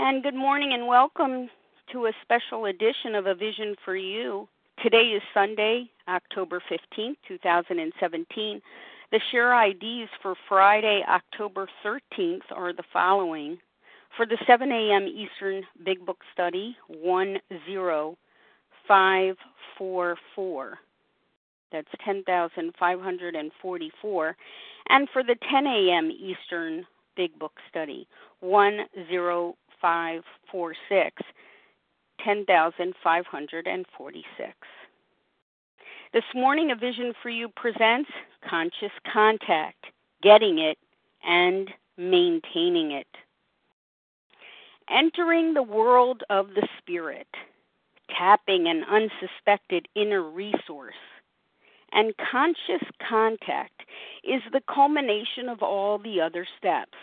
And good morning and welcome to a special edition of A Vision for You. Today is Sunday, October 15th, 2017. The share IDs for Friday, October 13th are the following. For the 7 a.m. Eastern Big Book Study, 10544. That's 10,544. And for the 10 a.m. Eastern Big Book Study, 10546, 10,546. This morning, A Vision for You presents Conscious Contact, Getting It and Maintaining It. Entering the world of the Spirit, tapping an unsuspected inner resource, and conscious contact is the culmination of all the other steps.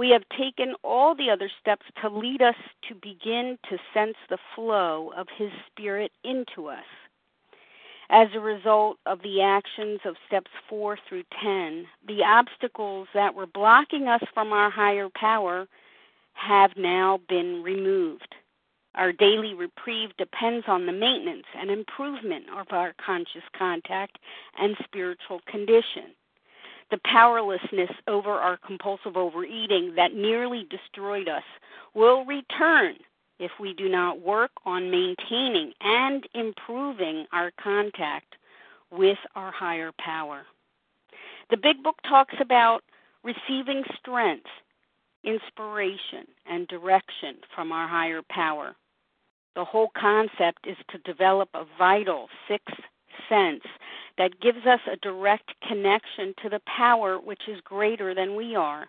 We have taken all the other steps to lead us to begin to sense the flow of His Spirit into us. As a result of the actions of steps 4 through 10, the obstacles that were blocking us from our higher power have now been removed. Our daily reprieve depends on the maintenance and improvement of our conscious contact and spiritual condition. The powerlessness over our compulsive overeating that nearly destroyed us will return if we do not work on maintaining and improving our contact with our higher power. The Big Book talks about receiving strength, inspiration, and direction from our higher power. The whole concept is to develop a vital sixth sense that gives us a direct connection to the power which is greater than we are.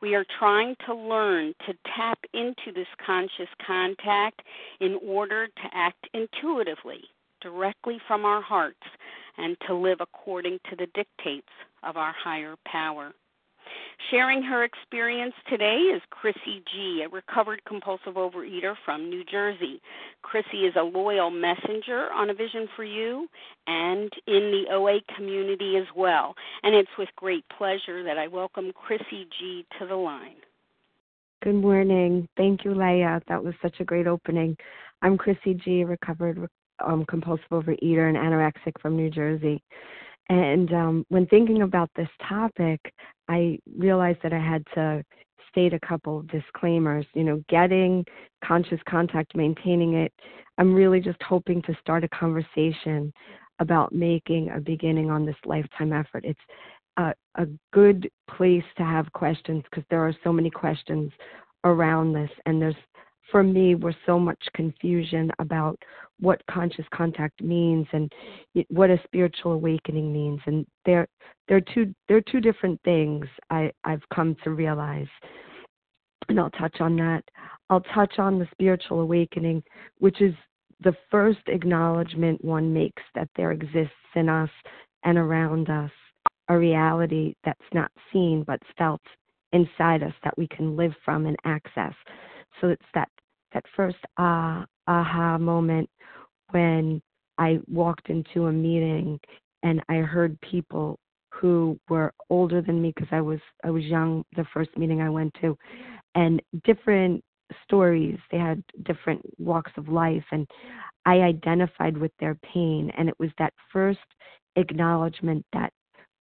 We are trying to learn to tap into this conscious contact in order to act intuitively, directly from our hearts, and to live according to the dictates of our higher power. Sharing her experience today is Krissy G., a recovered compulsive overeater from New Jersey. Krissy is a loyal messenger on A Vision for You and in the OA community as well. And it's with great pleasure that I welcome Krissy G. to the line. Good morning. Thank you, Leah. That was such a great opening. I'm Krissy G., recovered um, compulsive overeater and anorexic from New Jersey. And um, when thinking about this topic, I realized that I had to state a couple disclaimers. You know, getting conscious contact, maintaining it. I'm really just hoping to start a conversation about making a beginning on this lifetime effort. It's a, a good place to have questions because there are so many questions around this, and there's for me was so much confusion about what conscious contact means and what a spiritual awakening means. And they're they're two they're two different things i i've come to realize. And i'll touch on that. I'll touch on the spiritual awakening which is the first acknowledgement one makes that there exists in us and around us a reality that's not seen but felt inside us that we can live from and access so it's that that first ah aha moment when I walked into a meeting and I heard people who were older than me because I was I was young the first meeting I went to and different stories. They had different walks of life and I identified with their pain and it was that first acknowledgement that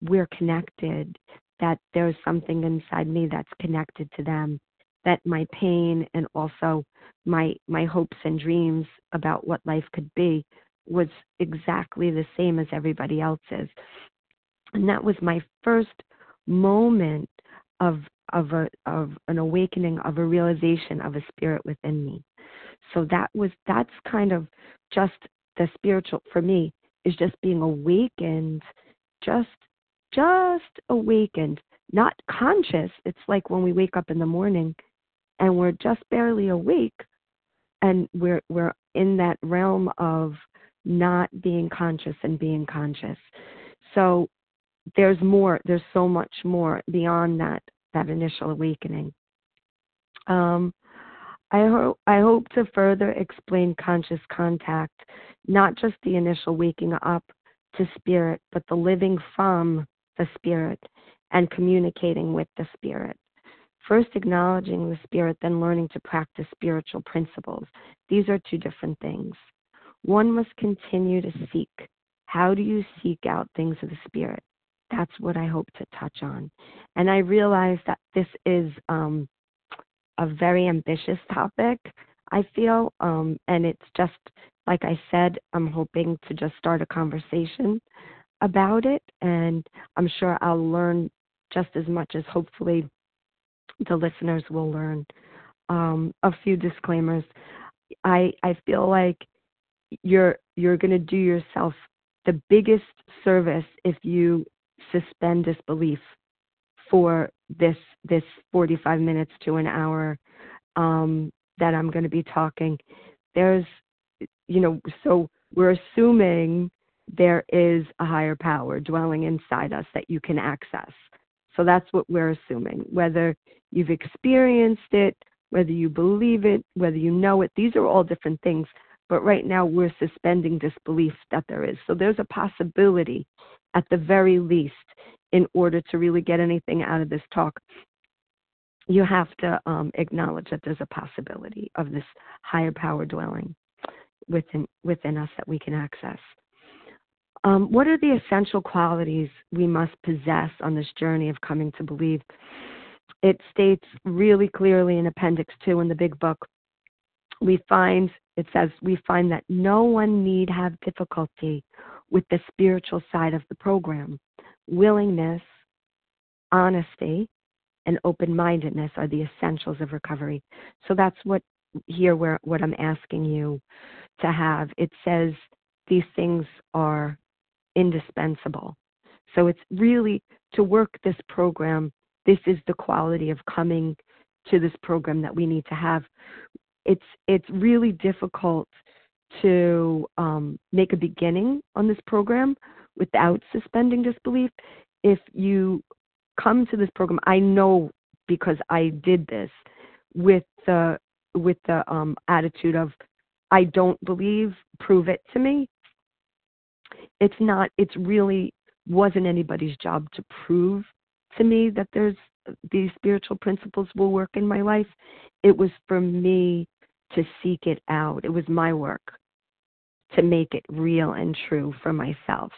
we're connected that there's something inside me that's connected to them that my pain and also my my hopes and dreams about what life could be was exactly the same as everybody else's. And that was my first moment of of a of an awakening of a realization of a spirit within me. So that was that's kind of just the spiritual for me is just being awakened just just awakened not conscious. It's like when we wake up in the morning and we're just barely awake and we're we're in that realm of not being conscious and being conscious so there's more there's so much more beyond that that initial awakening um, I hope I hope to further explain conscious contact, not just the initial waking up to spirit, but the living from the spirit and communicating with the spirit. First, acknowledging the spirit, then learning to practice spiritual principles. These are two different things. One must continue to seek. How do you seek out things of the spirit? That's what I hope to touch on. And I realize that this is um, a very ambitious topic, I feel. Um, and it's just, like I said, I'm hoping to just start a conversation about it. And I'm sure I'll learn just as much as hopefully the listeners will learn. Um, a few disclaimers. I I feel like you're you're going to do yourself the biggest service if you suspend disbelief for this this 45 minutes to an hour um, that I'm going to be talking. There's, you know, so we're assuming there is a higher power dwelling inside us that you can access. So that's what we're assuming. Whether you've experienced it, whether you believe it, whether you know it, these are all different things. But right now, we're suspending disbelief that there is. So there's a possibility, at the very least, in order to really get anything out of this talk, you have to um, acknowledge that there's a possibility of this higher power dwelling within within us that we can access. Um, what are the essential qualities we must possess on this journey of coming to believe? It states really clearly in Appendix 2 in the Big Book. We find, it says, we find that no one need have difficulty with the spiritual side of the program willingness, honesty, and open mindedness are the essentials of recovery. So that's what here where what I'm asking you to have. It says these things are indispensable. So it's really to work this program, this is the quality of coming to this program that we need to have. It's it's really difficult to um, make a beginning on this program without suspending disbelief. If you come to this program, I know because I did this with the with the um, attitude of I don't believe, prove it to me. It's not. It's really wasn't anybody's job to prove to me that there's these spiritual principles will work in my life. It was for me to seek it out. It was my work to make it real and true for myself.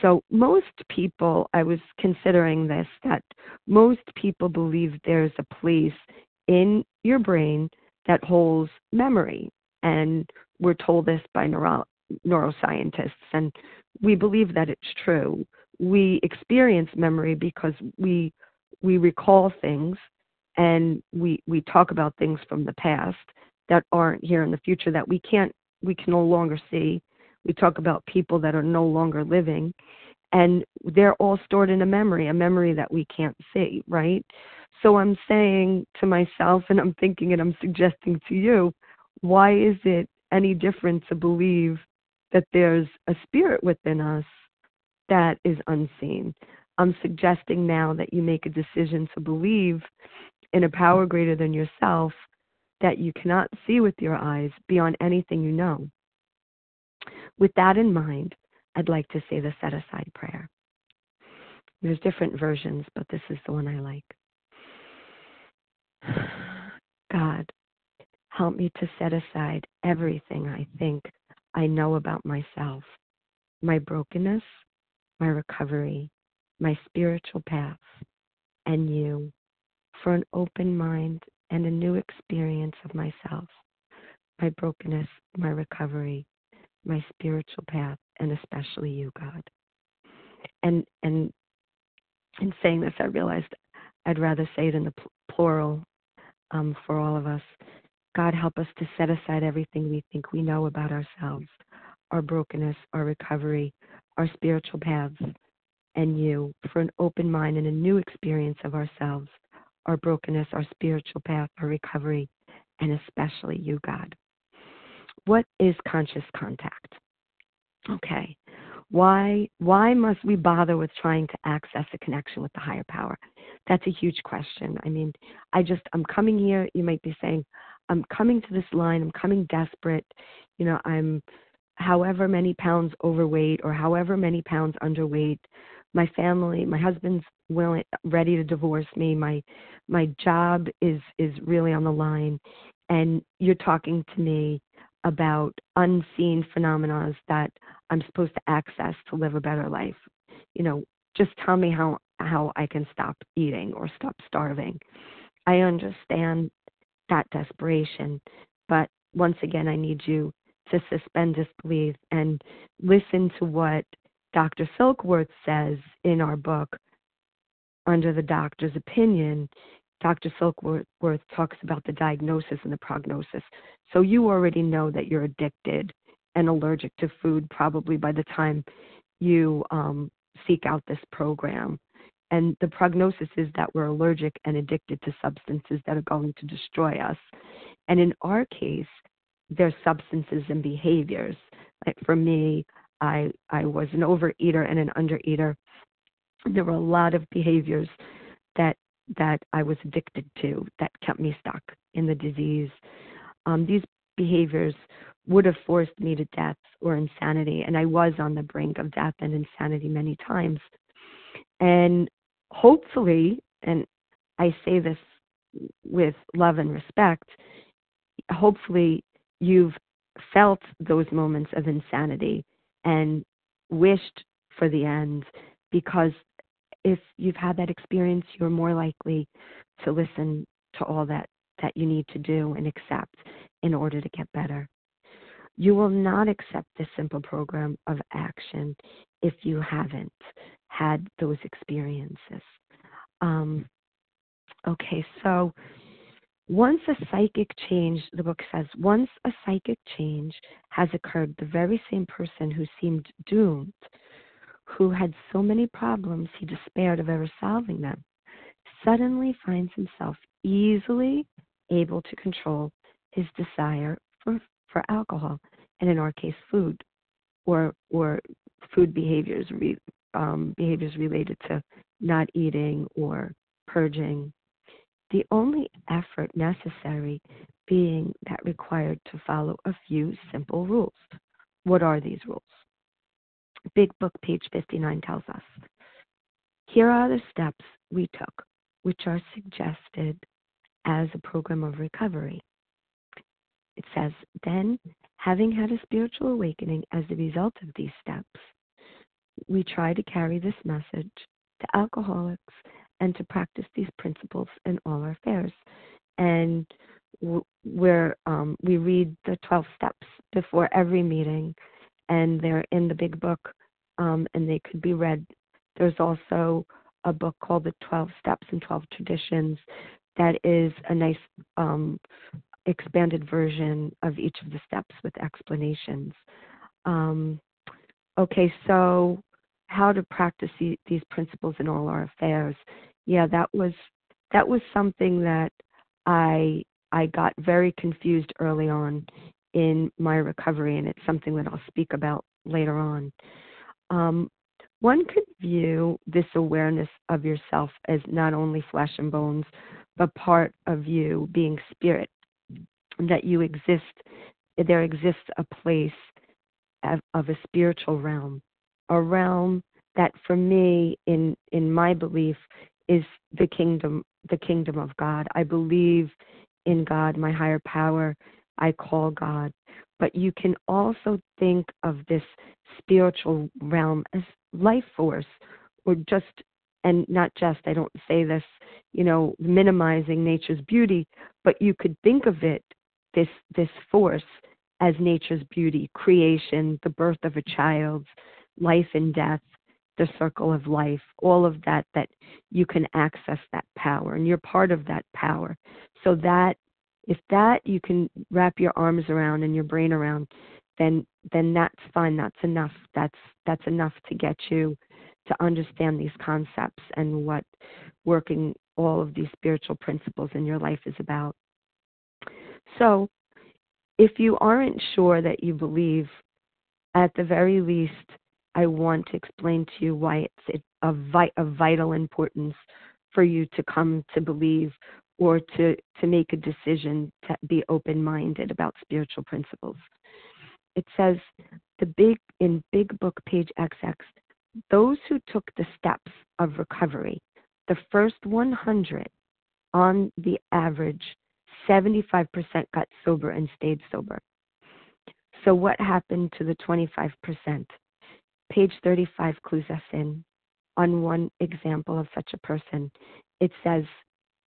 So, most people, I was considering this, that most people believe there's a place in your brain that holds memory. And we're told this by neuro- neuroscientists, and we believe that it's true. We experience memory because we we recall things and we we talk about things from the past that aren't here in the future that we can't we can no longer see we talk about people that are no longer living, and they're all stored in a memory, a memory that we can't see, right? So I'm saying to myself, and I'm thinking and I'm suggesting to you, why is it any different to believe that there's a spirit within us that is unseen? I'm suggesting now that you make a decision to believe in a power greater than yourself that you cannot see with your eyes beyond anything you know. With that in mind, I'd like to say the set aside prayer. There's different versions, but this is the one I like. God, help me to set aside everything I think I know about myself, my brokenness, my recovery, my spiritual path, and you for an open mind and a new experience of myself, my brokenness, my recovery, my spiritual path, and especially you, God. And and in saying this, I realized I'd rather say it in the plural um, for all of us. God, help us to set aside everything we think we know about ourselves, our brokenness, our recovery, our spiritual paths, and you for an open mind and a new experience of ourselves, our brokenness, our spiritual path, our recovery, and especially you, God. What is conscious contact? Okay. Why why must we bother with trying to access a connection with the higher power? That's a huge question. I mean, I just I'm coming here, you might be saying, I'm coming to this line, I'm coming desperate, you know, I'm however many pounds overweight or however many pounds underweight. My family, my husband's willing ready to divorce me. My my job is is really on the line and you're talking to me about unseen phenomena that I'm supposed to access to live a better life. You know, just tell me how how I can stop eating or stop starving. I understand that desperation, but once again I need you to suspend disbelief and listen to what Dr. Silkworth says in our book under the doctor's opinion Dr. Silkworth talks about the diagnosis and the prognosis. So you already know that you're addicted and allergic to food probably by the time you um, seek out this program. And the prognosis is that we're allergic and addicted to substances that are going to destroy us. And in our case, there's substances and behaviors. Like for me, I I was an overeater and an undereater. There were a lot of behaviors that that I was addicted to that kept me stuck in the disease. Um, these behaviors would have forced me to death or insanity, and I was on the brink of death and insanity many times. And hopefully, and I say this with love and respect, hopefully you've felt those moments of insanity and wished for the end because if you've had that experience, you're more likely to listen to all that that you need to do and accept in order to get better. You will not accept this simple program of action if you haven't had those experiences. Um, okay, so once a psychic change, the book says, once a psychic change has occurred, the very same person who seemed doomed who had so many problems he despaired of ever solving them, suddenly finds himself easily able to control his desire for, for alcohol, and in our case, food, or or food behaviors, um, behaviors related to not eating or purging. The only effort necessary being that required to follow a few simple rules. What are these rules? Big Book, page 59, tells us Here are the steps we took, which are suggested as a program of recovery. It says, Then, having had a spiritual awakening as a result of these steps, we try to carry this message to alcoholics and to practice these principles in all our affairs. And um, we read the 12 steps before every meeting and they're in the big book um, and they could be read. There's also a book called The 12 Steps and 12 Traditions that is a nice um, expanded version of each of the steps with explanations. Um, okay, so how to practice these principles in all our affairs. Yeah, that was that was something that I I got very confused early on in my recovery, and it's something that I'll speak about later on. Um, one could view this awareness of yourself as not only flesh and bones, but part of you being spirit, that you exist, there exists a place of, a spiritual realm, a realm that for me, in, in my belief, is the kingdom, the kingdom of God. I believe in God, my higher power, I call God. But you can also think of this spiritual realm as life force or just, and not just, I don't say this, you know, minimizing nature's beauty, but you could think of it, this, this force, as nature's beauty, creation, the birth of a child, life and death, the circle of life, all of that, that you can access that power and you're part of that power. So that if that you can wrap your arms around and your brain around then then that's fine that's enough that's that's enough to get you to understand these concepts and what working all of these spiritual principles in your life is about so if you aren't sure that you believe at the very least i want to explain to you why it's of, of vital importance for you to come to believe or to, to make a decision to be open minded about spiritual principles. It says the big in big book page XX, those who took the steps of recovery the first 100 on the average 75% got sober and stayed sober. So, what happened to the 25%? Page 35 clues us in on one example of such a person. It says,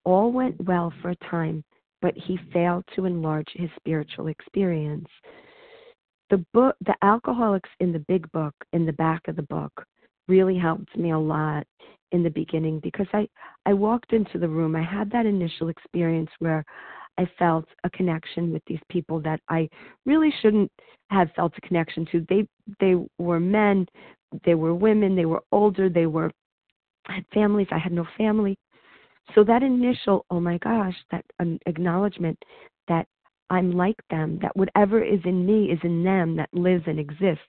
All went well for a time, but he failed to enlarge his spiritual experience. The book, the alcoholics in the big book, in the back of the book, really helped me a lot in the beginning because I, I walked into the room. I had that initial experience where I felt a connection with these people that I really shouldn't have felt a connection to. They they were men, they were women, they were older, they were had families, I had no family. So that initial, oh my gosh, that um, acknowledgement that I'm like them, that whatever is in me is in them, that lives and exists,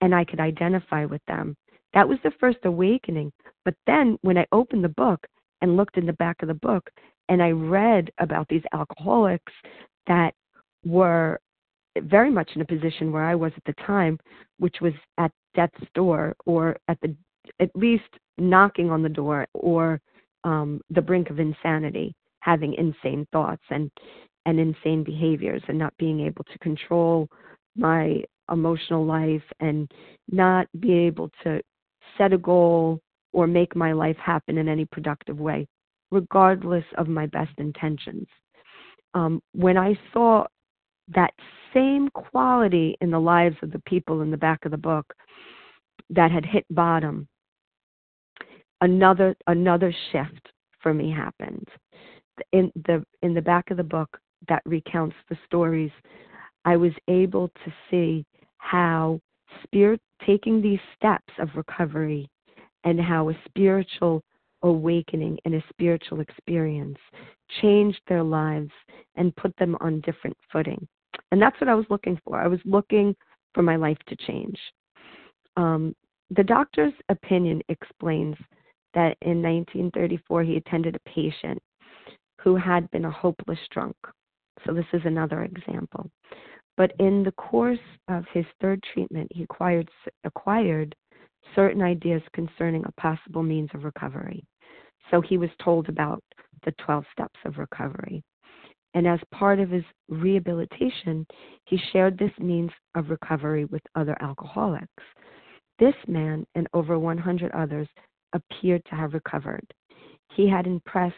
and I could identify with them. That was the first awakening. But then when I opened the book and looked in the back of the book and I read about these alcoholics that were very much in a position where I was at the time, which was at death's door or at the at least knocking on the door or um, the brink of insanity, having insane thoughts and and insane behaviors and not being able to control my emotional life and not be able to set a goal or make my life happen in any productive way, regardless of my best intentions. Um, when I saw that same quality in the lives of the people in the back of the book that had hit bottom, another another shift for me happened. In the in the back of the book that recounts the stories, I was able to see how spirit taking these steps of recovery and how a spiritual awakening and a spiritual experience changed their lives and put them on different footing. And that's what I was looking for. I was looking for my life to change. Um, the doctor's opinion explains that in 1934 he attended a patient who had been a hopeless drunk. So, this is another example. But in the course of his third treatment, he acquired, acquired certain ideas concerning a possible means of recovery. So he was told about the 12 steps of recovery. And as part of his rehabilitation, he shared this means of recovery with other alcoholics. This man and over 100 others appeared to have recovered. He had impressed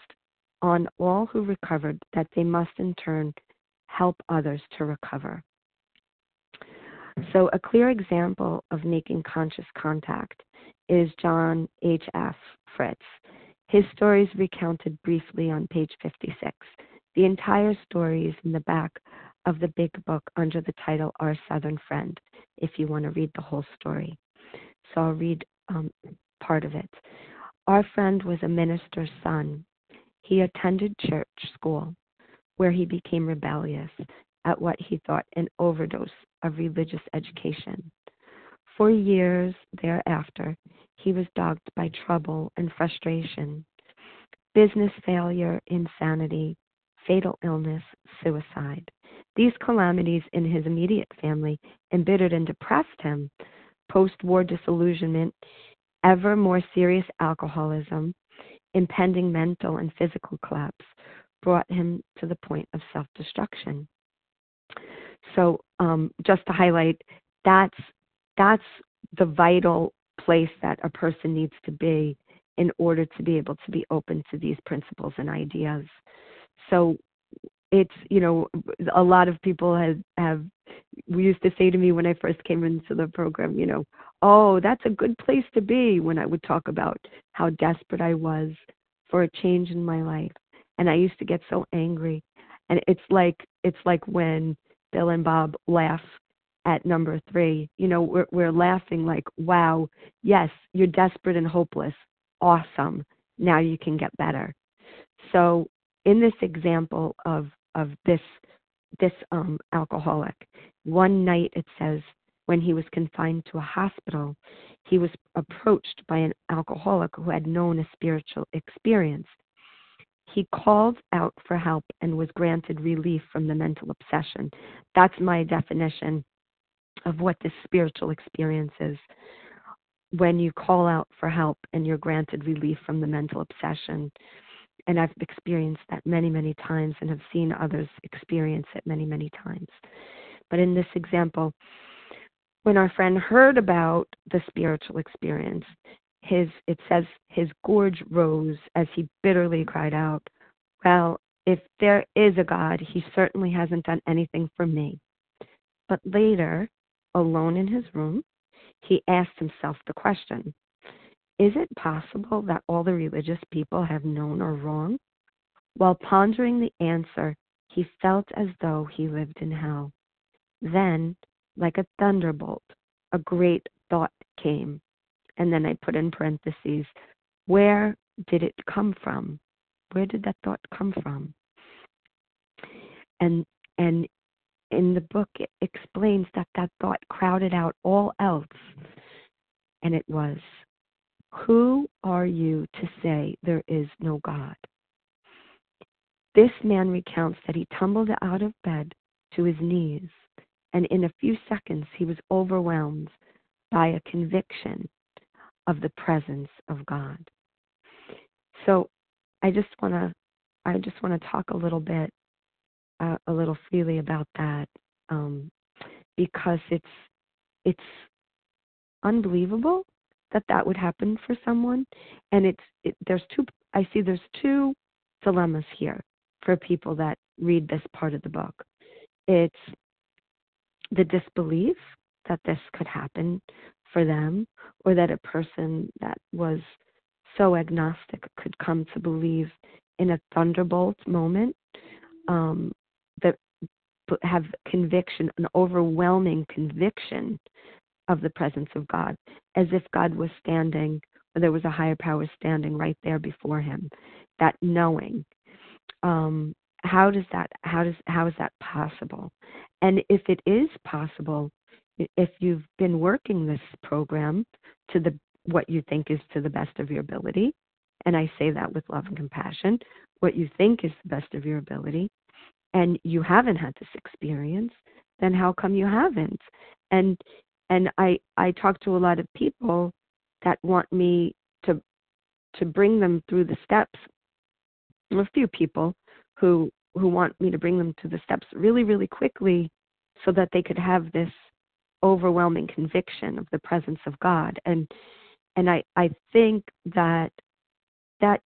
on all who recovered that they must in turn help others to recover. So, a clear example of making conscious contact is John H.F. Fitz. His story is recounted briefly on page 56. The entire story is in the back of the big book under the title Our Southern Friend, if you want to read the whole story. So, I'll read um, part of it. Our friend was a minister's son. He attended church school, where he became rebellious at what he thought an overdose of religious education. For years thereafter, he was dogged by trouble and frustration, business failure, insanity, fatal illness, suicide. These calamities in his immediate family embittered and depressed him. Post war disillusionment, ever more serious alcoholism, impending mental and physical collapse brought him to the point of self destruction. So um, just to highlight, that's that's the vital place that a person needs to be in order to be able to be open to these principles and ideas. So it's you know a lot of people have have we used to say to me when I first came into the program, you know, oh, that's a good place to be when I would talk about how desperate I was for a change in my life. And I used to get so angry. And it's like it's like when Bill and Bob laugh at number three. You know, we're, we're laughing like, wow, yes, you're desperate and hopeless. Awesome. Now you can get better. So, in this example of, of this, this um, alcoholic, one night it says when he was confined to a hospital, he was approached by an alcoholic who had known a spiritual experience. He called out for help and was granted relief from the mental obsession. That's my definition of what this spiritual experience is. when you call out for help and you're granted relief from the mental obsession. And I've experienced that many, many times and have seen others experience it many, many times. But in this example, when our friend heard about the spiritual experience, his it says his gorge rose as he bitterly cried out, Well, if there is a God, he certainly hasn't done anything for me. But later, alone in his room, he asked himself the question Is it possible that all the religious people have known or wrong? While pondering the answer, he felt as though he lived in hell. Then, like a thunderbolt, a great thought came. And then I put in parentheses, where did it come from? Where did that thought come from? And and in the book it explains that that thought crowded out all else. And it was, who are you to say there is no God? This man recounts that he tumbled out of bed to his knees and in a few seconds he was overwhelmed by a conviction of the presence of God. So I just want to I just want to talk a little bit uh, a little freely about that um, because it's it's unbelievable that that would happen for someone and it's it, there's two I see there's two dilemmas here for people that read this part of the book. It's the disbelief that this could happen for them, or that a person that was so agnostic could come to believe in a thunderbolt moment, um, that have conviction, an overwhelming conviction of the presence of God, as if God was standing, or there was a higher power standing right there before him. That knowing. Um, how does that how does how is that possible and if it is possible if you've been working this program to the what you think is to the best of your ability and i say that with love and compassion what you think is the best of your ability and you haven't had this experience then how come you haven't? And and i i talk to a lot of people that want me to to bring them through the steps. A few people who who want me to bring them to the steps really really quickly so that they could have this overwhelming conviction of the presence of God and and I I think that that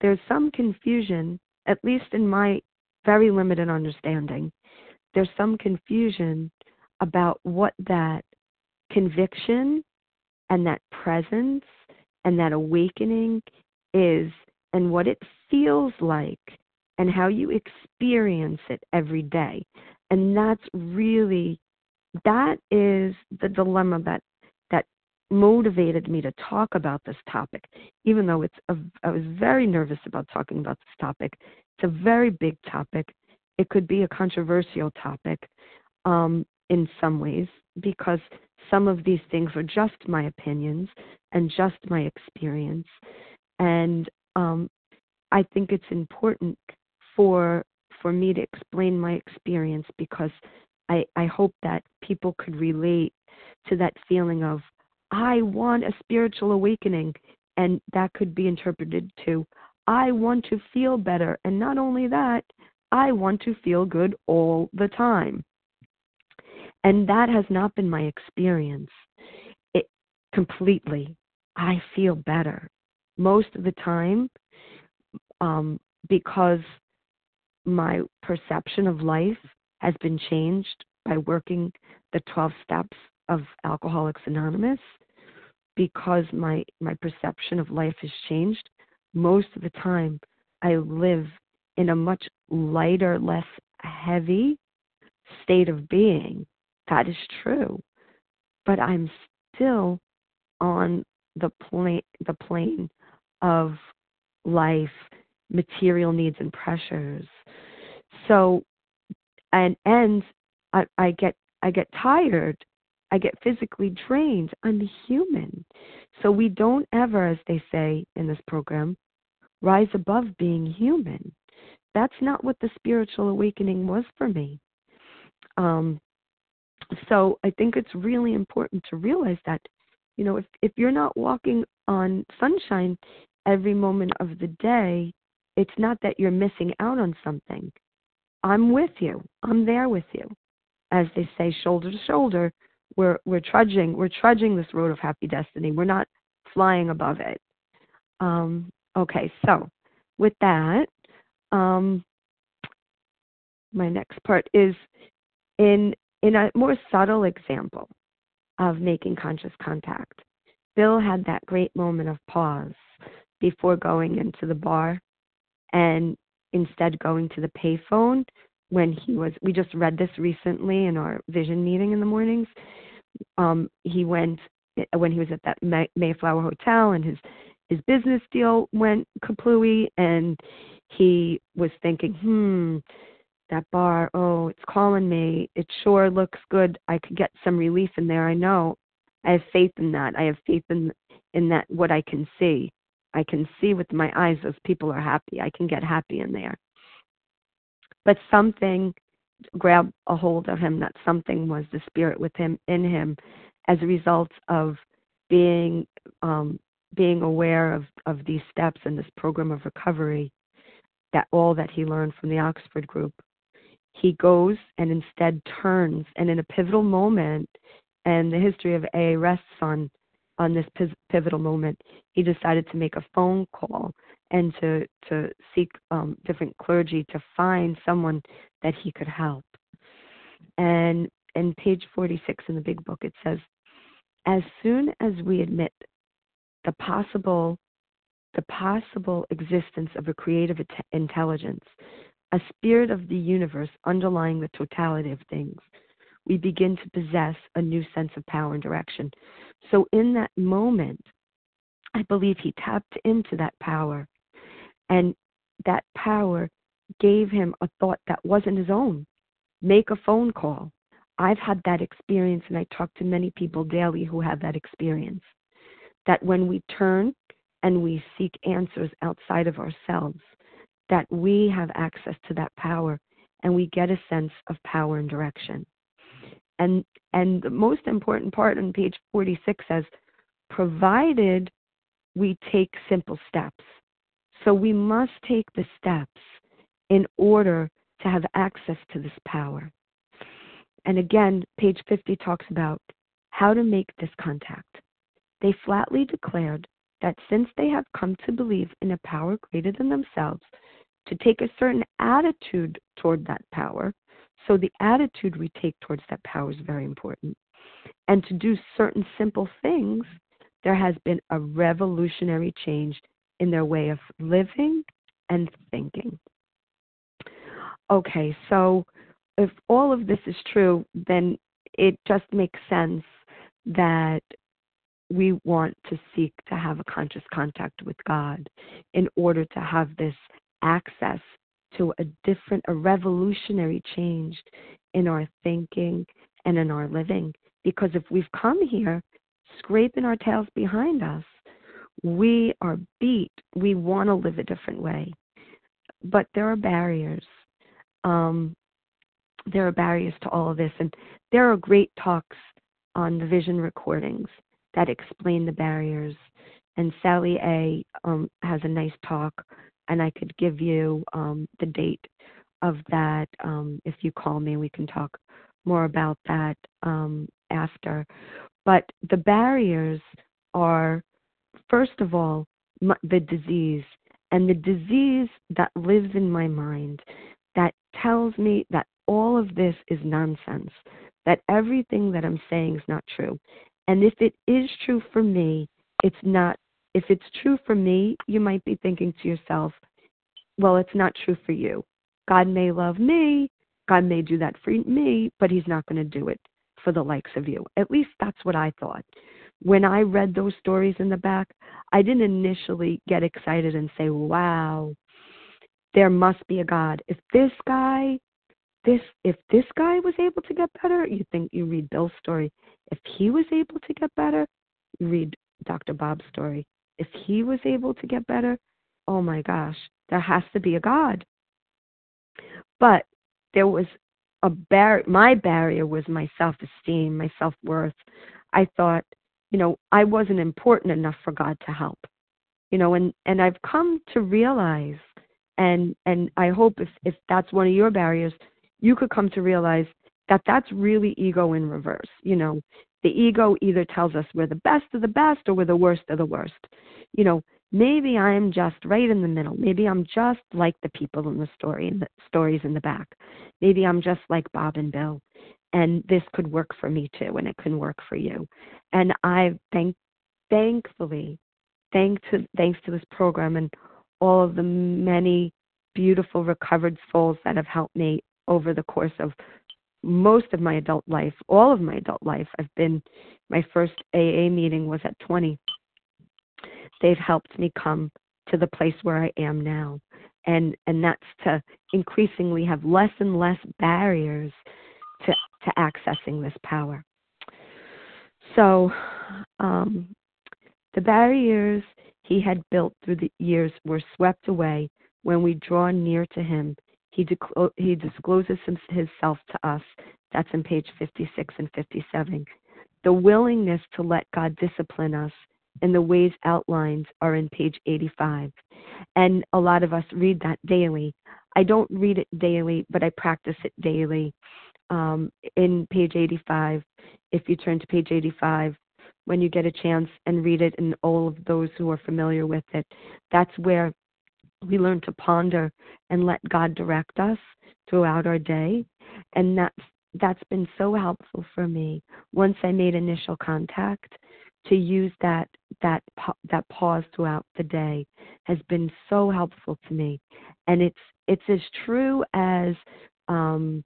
there's some confusion at least in my very limited understanding there's some confusion about what that conviction and that presence and that awakening is and what it feels like and how you experience it every day. And that's really that is the dilemma that that motivated me to talk about this topic even though it's a, I was very nervous about talking about this topic. It's a very big topic. It could be a controversial topic um, in some ways because some of these things are just my opinions and just my experience. And um, I think it's important for for me to explain my experience because I, I hope that people could relate to that feeling of I want a spiritual awakening and that could be interpreted to I want to feel better and not only that I want to feel good all the time. And that has not been my experience. It completely. I feel better most of the time um, because my perception of life has been changed by working the 12 steps of Alcoholics Anonymous because my my perception of life has changed. Most of the time I live in a much lighter less heavy state of being. That is true. But I'm still on the plane the plane of life material needs and pressures. So, and and I, I get I get tired. I get physically drained. I'm human. So we don't ever, as they say in this program, rise above being human. That's not what the spiritual awakening was for me. Um, so I think it's really important to realize that You know, if if you're not walking on sunshine every moment of the day, it's not that you're missing out on something. I'm with you. I'm there with you. As they say, shoulder to shoulder, we're we're trudging we're trudging this road of happy destiny. We're not flying above it. Um, okay, so with that, um, my next part is in in a more subtle example of making conscious contact. Bill had that great moment of pause before going into the bar and instead going to the payphone when he was we just read this recently in our vision meeting in the mornings. Um he went when he was at that May, Mayflower hotel and his his business deal went kaplooey and he was thinking hmm that bar oh it's calling me. It sure looks good. I could get some relief in there. I know. I have faith in that. I have faith in in that what i can see i can see with my eyes those people are happy. I can get happy in there. But something grabbed a hold of him that something was the spirit with him in him as a result of being um being aware of of these steps and this program of recovery that all that he learned from the oxford group. He goes and instead turns and in a pivotal moment and the history of aa rests on on this pivotal moment he decided to make a phone call and to to seek um, different clergy to find someone that he could help. And in page 46 in the big book it says as soon as we admit the possible the possible existence of a creative intelligence a spirit of the universe underlying the totality of things, we begin to possess a new sense of power and direction. So, in that moment, I believe he tapped into that power, and that power gave him a thought that wasn't his own. Make a phone call. I've had that experience, and I talk to many people daily who have that experience. That when we turn and we seek answers outside of ourselves, that we have access to that power and we get a sense of power and direction. And and the most important part on page 46 says provided we take simple steps. So we must take the steps in order to have access to this power. And again, page 50 talks about how to make this contact. They flatly declared that since they have come to believe in a power greater than themselves, to take a certain attitude toward that power. So the attitude we take towards that power is very important. And to do certain simple things, there has been a revolutionary change in their way of living and thinking. Okay, so if all of this is true, then it just makes sense that we want to seek to have a conscious contact with God in order to have this access to a different, a revolutionary change in our thinking and in our living. Because if we've come here scraping our tails behind us, we are beat. We want to live a different way. But there are barriers. Um, there are barriers to all of this. And there are great talks on the vision recordings that explain the barriers. And Sally A um, has a nice talk and I could give you um, the date of that. Um, if you call me, we can talk more about that um, after. But the barriers are, first of all, the disease, and the disease that lives in my mind that tells me that all of this is nonsense, that everything that I'm saying is not true. And if it is true for me, it's not if it's true for me, you might be thinking to yourself, well, it's not true for you. God may love me, God may do that for me, but He's not going to do it for the likes of you. At least that's what I thought. When I read those stories in the back, I didn't initially get excited and say, wow, there must be a God. If this guy, this if this guy was able to get better, you think you read Bill's story. If he was able to get better, read Dr. Bob's story. If he was able to get better, oh my gosh, there has to be a God. But there was a bar my barrier was my self esteem, my self worth. I thought you know, I wasn't important enough for God to help. You know, and and I've come to realize and and I hope if if that's one of your barriers, you could come to realize that that's really ego in reverse. You know, the ego either tells us we're the best of the best or we're the worst of the worst. You know, maybe I'm just right in the middle. Maybe I'm just like the people in the story in the stories in the back. Maybe I'm just like Bob and Bill and this could work for me too and it can work for you and i thank thankfully thanks to thanks to this program and all of the many beautiful recovered souls that have helped me over the course of most of my adult life all of my adult life i've been my first aa meeting was at 20 they've helped me come to the place where i am now and and that's to increasingly have less and less barriers to, to accessing this power. So, um, the barriers he had built through the years were swept away when we draw near to him. He, declo- he discloses himself to us. That's in page 56 and 57. The willingness to let God discipline us in the ways outlined are in page 85. And a lot of us read that daily. I don't read it daily, but I practice it daily um, in page 85. If you turn to page 85, when you get a chance and read it, and all of those who are familiar with it, that's where we learn to ponder and let God direct us throughout our day. And that's that's been so helpful for me once I made initial contact to use that that that pause throughout the day has been so helpful to me and it's it's as true as um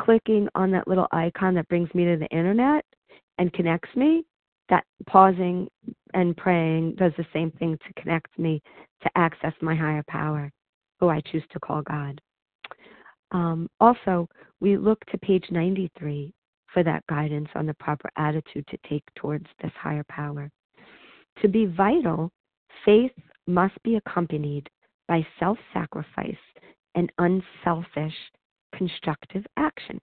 clicking on that little icon that brings me to the internet and connects me, that pausing and praying does the same thing to connect me to access my higher power, who I choose to call God. Um, also, we look to page 93 for that guidance on the proper attitude to take towards this higher power. To be vital, faith must be accompanied by self sacrifice and unselfish constructive action.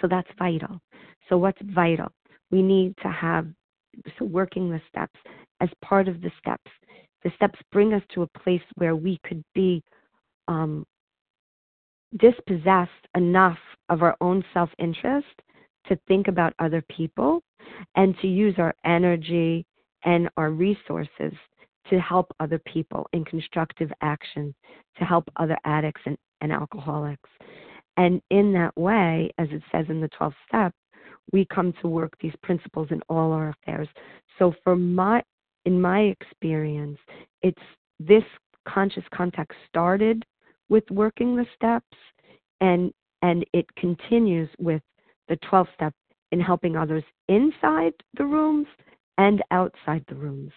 So that's vital. So, what's vital? We need to have, so working the steps as part of the steps. The steps bring us to a place where we could be um, dispossessed enough of our own self interest to think about other people and to use our energy and our resources to help other people in constructive action, to help other addicts and, and alcoholics. And in that way, as it says in the 12th step, we come to work these principles in all our affairs. So for my in my experience, it's this conscious contact started with working the steps and and it continues with the 12th step in helping others inside the rooms and outside the rooms.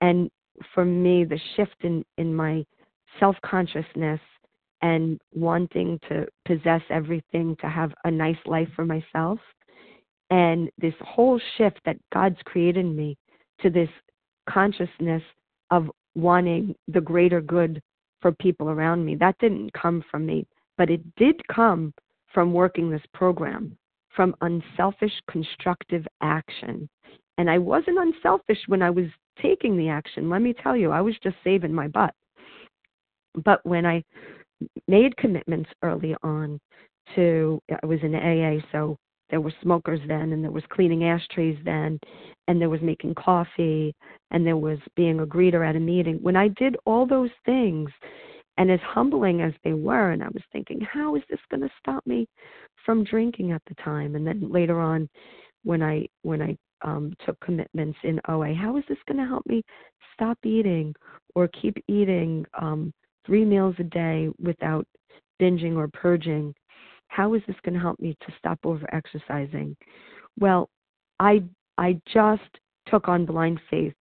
And for me, the shift in, in my self consciousness and wanting to possess everything to have a nice life for myself. And this whole shift that God's created me to this consciousness of wanting the greater good for people around me. That didn't come from me, but it did come from working this program, from unselfish, constructive action. And I wasn't unselfish when I was taking the action. Let me tell you, I was just saving my butt. But when I made commitments early on to I was in AA, so there were smokers then and there was cleaning ashtrays then and there was making coffee and there was being a greeter at a meeting. When I did all those things and as humbling as they were and I was thinking, how is this gonna stop me from drinking at the time? And then later on when I when I um took commitments in OA, how is this gonna help me stop eating or keep eating um three meals a day without binging or purging, how is this going to help me to stop over exercising? Well, I I just took on blind faith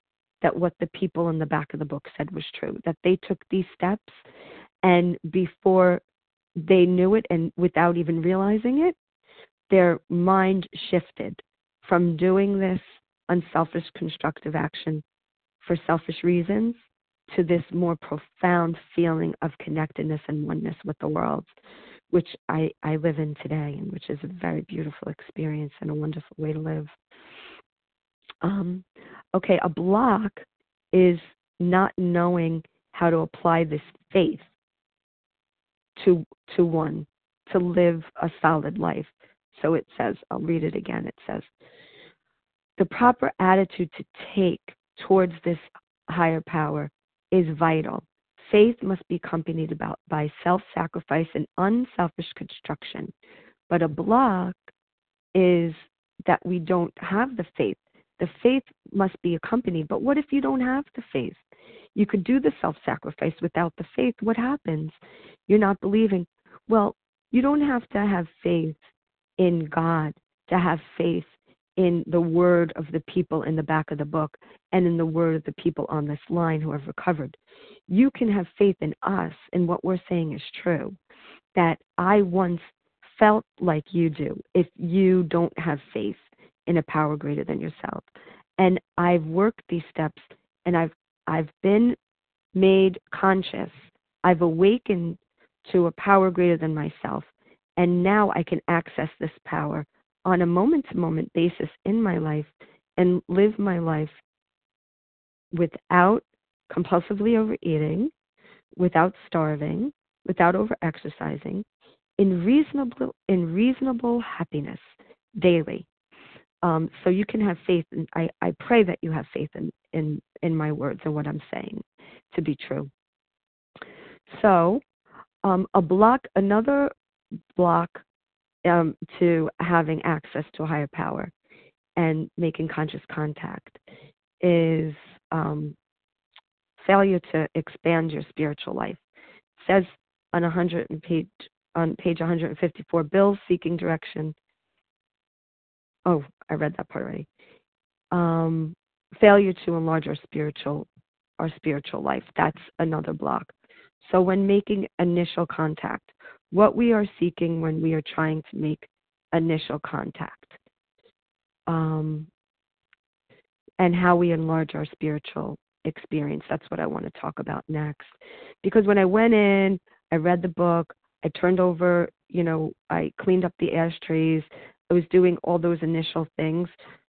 that what the people in the back of the book said was true, that they took these steps and before they knew it and without even realizing it, their mind shifted from doing this unselfish constructive action for selfish reasons to this more profound feeling of connectedness and oneness with the world, which I, I live in today, and which is a very beautiful experience and a wonderful way to live. Um, okay, a block is not knowing how to apply this faith to to one to live a solid life. So it says, I'll read it again. It says, the proper attitude to take towards this higher power is vital. Faith must be accompanied by self sacrifice and unselfish construction. But a block is that we don't have the faith. The faith must be accompanied. But what if you don't have the faith? You could do the self sacrifice without the faith. What happens? You're not believing. Well, you don't have to have faith in God to have faith in the word of the people in the back of the book and in the word of the people on this line who have recovered. You can have faith in us and what we're saying is true. That I once felt like you do if you don't have faith in a power greater than yourself. And I've worked these steps and I've I've been made conscious. I've awakened to a power greater than myself. And now I can access this power on a moment to moment basis in my life and live my life without compulsively overeating, without starving, without over exercising, in reasonable in reasonable happiness daily. Um, so you can have faith, and I, I pray that you have faith in, in in my words and what I'm saying to be true. So, um, a block, another block um, to having access to a higher power and making conscious contact is um, failure to expand your spiritual life. It says on 100 page on page 154, Bill seeking direction. Oh, I read that part already. Um, failure to enlarge our spiritual our spiritual life. That's another block. So when making initial contact, what we are seeking when we are trying to make initial contact, um, and how we enlarge our spiritual experience. That's what I want to talk about next. Because when I went in, I read the book, I turned over, you know, I cleaned up the ashtrays, I was doing all those initial things,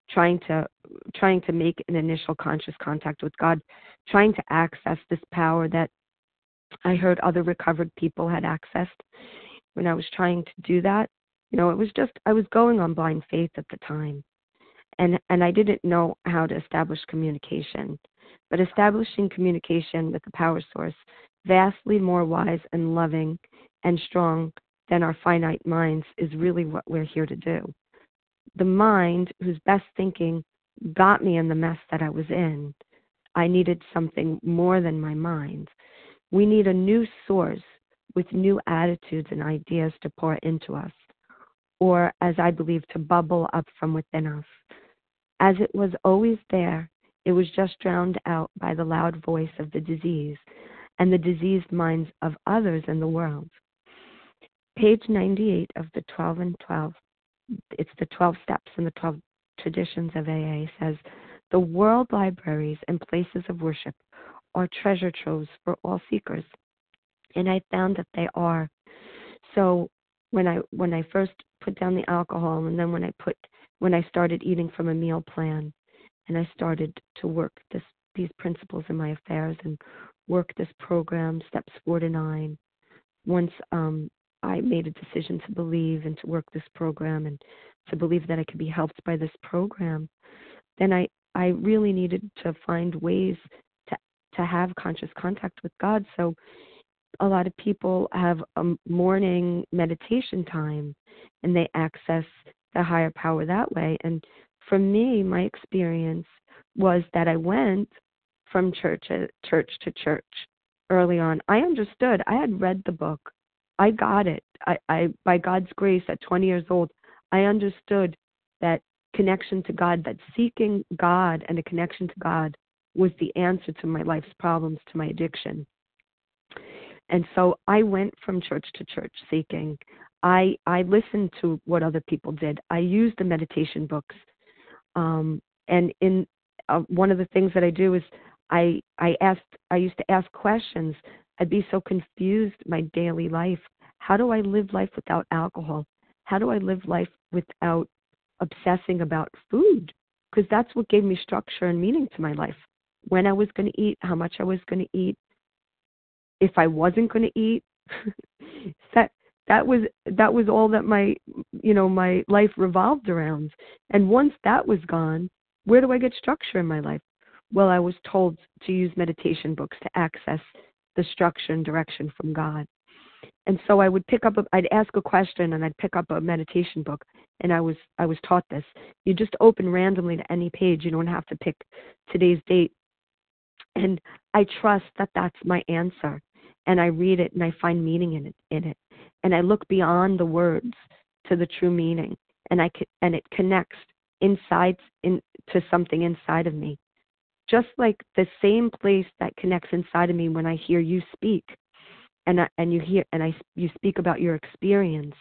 trying to trying to make an initial conscious contact with God, trying to access this power that I heard other recovered people had accessed when I was trying to do that. You know, it was just I was going on blind faith at the time. And and I didn't know how to establish communication. But establishing communication with the power source, vastly more wise and loving and strong than our finite minds, is really what we're here to do. The mind, whose best thinking got me in the mess that I was in, I needed something more than my mind. We need a new source with new attitudes and ideas to pour into us, or, as I believe, to bubble up from within us. As it was always there, it was just drowned out by the loud voice of the disease and the diseased minds of others in the world. Page 98 of the 12 and 12, it's the 12 steps and the 12 traditions of AA, says the world libraries and places of worship are treasure troves for all seekers. And I found that they are. So when I when I first put down the alcohol and then when I put when I started eating from a meal plan and I started to work this these principles in my affairs and work this program, steps four to nine. Once um I made a decision to believe and to work this program and to believe that I could be helped by this program, then I, I really needed to find ways to have conscious contact with God. So a lot of people have a morning meditation time and they access the higher power that way. And for me, my experience was that I went from church to uh, church to church early on. I understood. I had read the book. I got it. I, I by God's grace at 20 years old, I understood that connection to God, that seeking God and a connection to God was the answer to my life's problems, to my addiction. And so I went from church to church seeking. I I listened to what other people did. I used the meditation books, um, and in uh, one of the things that I do is I I asked I used to ask questions. I'd be so confused my daily life. How do I live life without alcohol? How do I live life without obsessing about food? because that's what gave me structure and meaning to my life. When I was going to eat, how much I was going to eat, if I wasn't going to eat. that that was that was all that my you know my life revolved around. And once that was gone, where do I get structure in my life? Well, I was told to use meditation books to access the structure and direction from God. And so I would pick up a, I'd ask a question and I'd pick up a meditation book and I was I was taught this. You just open randomly to any page. You don't have to pick today's date. And I trust that that's my answer. And I read it and I find meaning in it in it. And I look beyond the words to the true meaning and I and it connects inside in to something inside of me. Just like the same place that connects inside of me when I hear you speak and I, and you hear and I you speak about your experience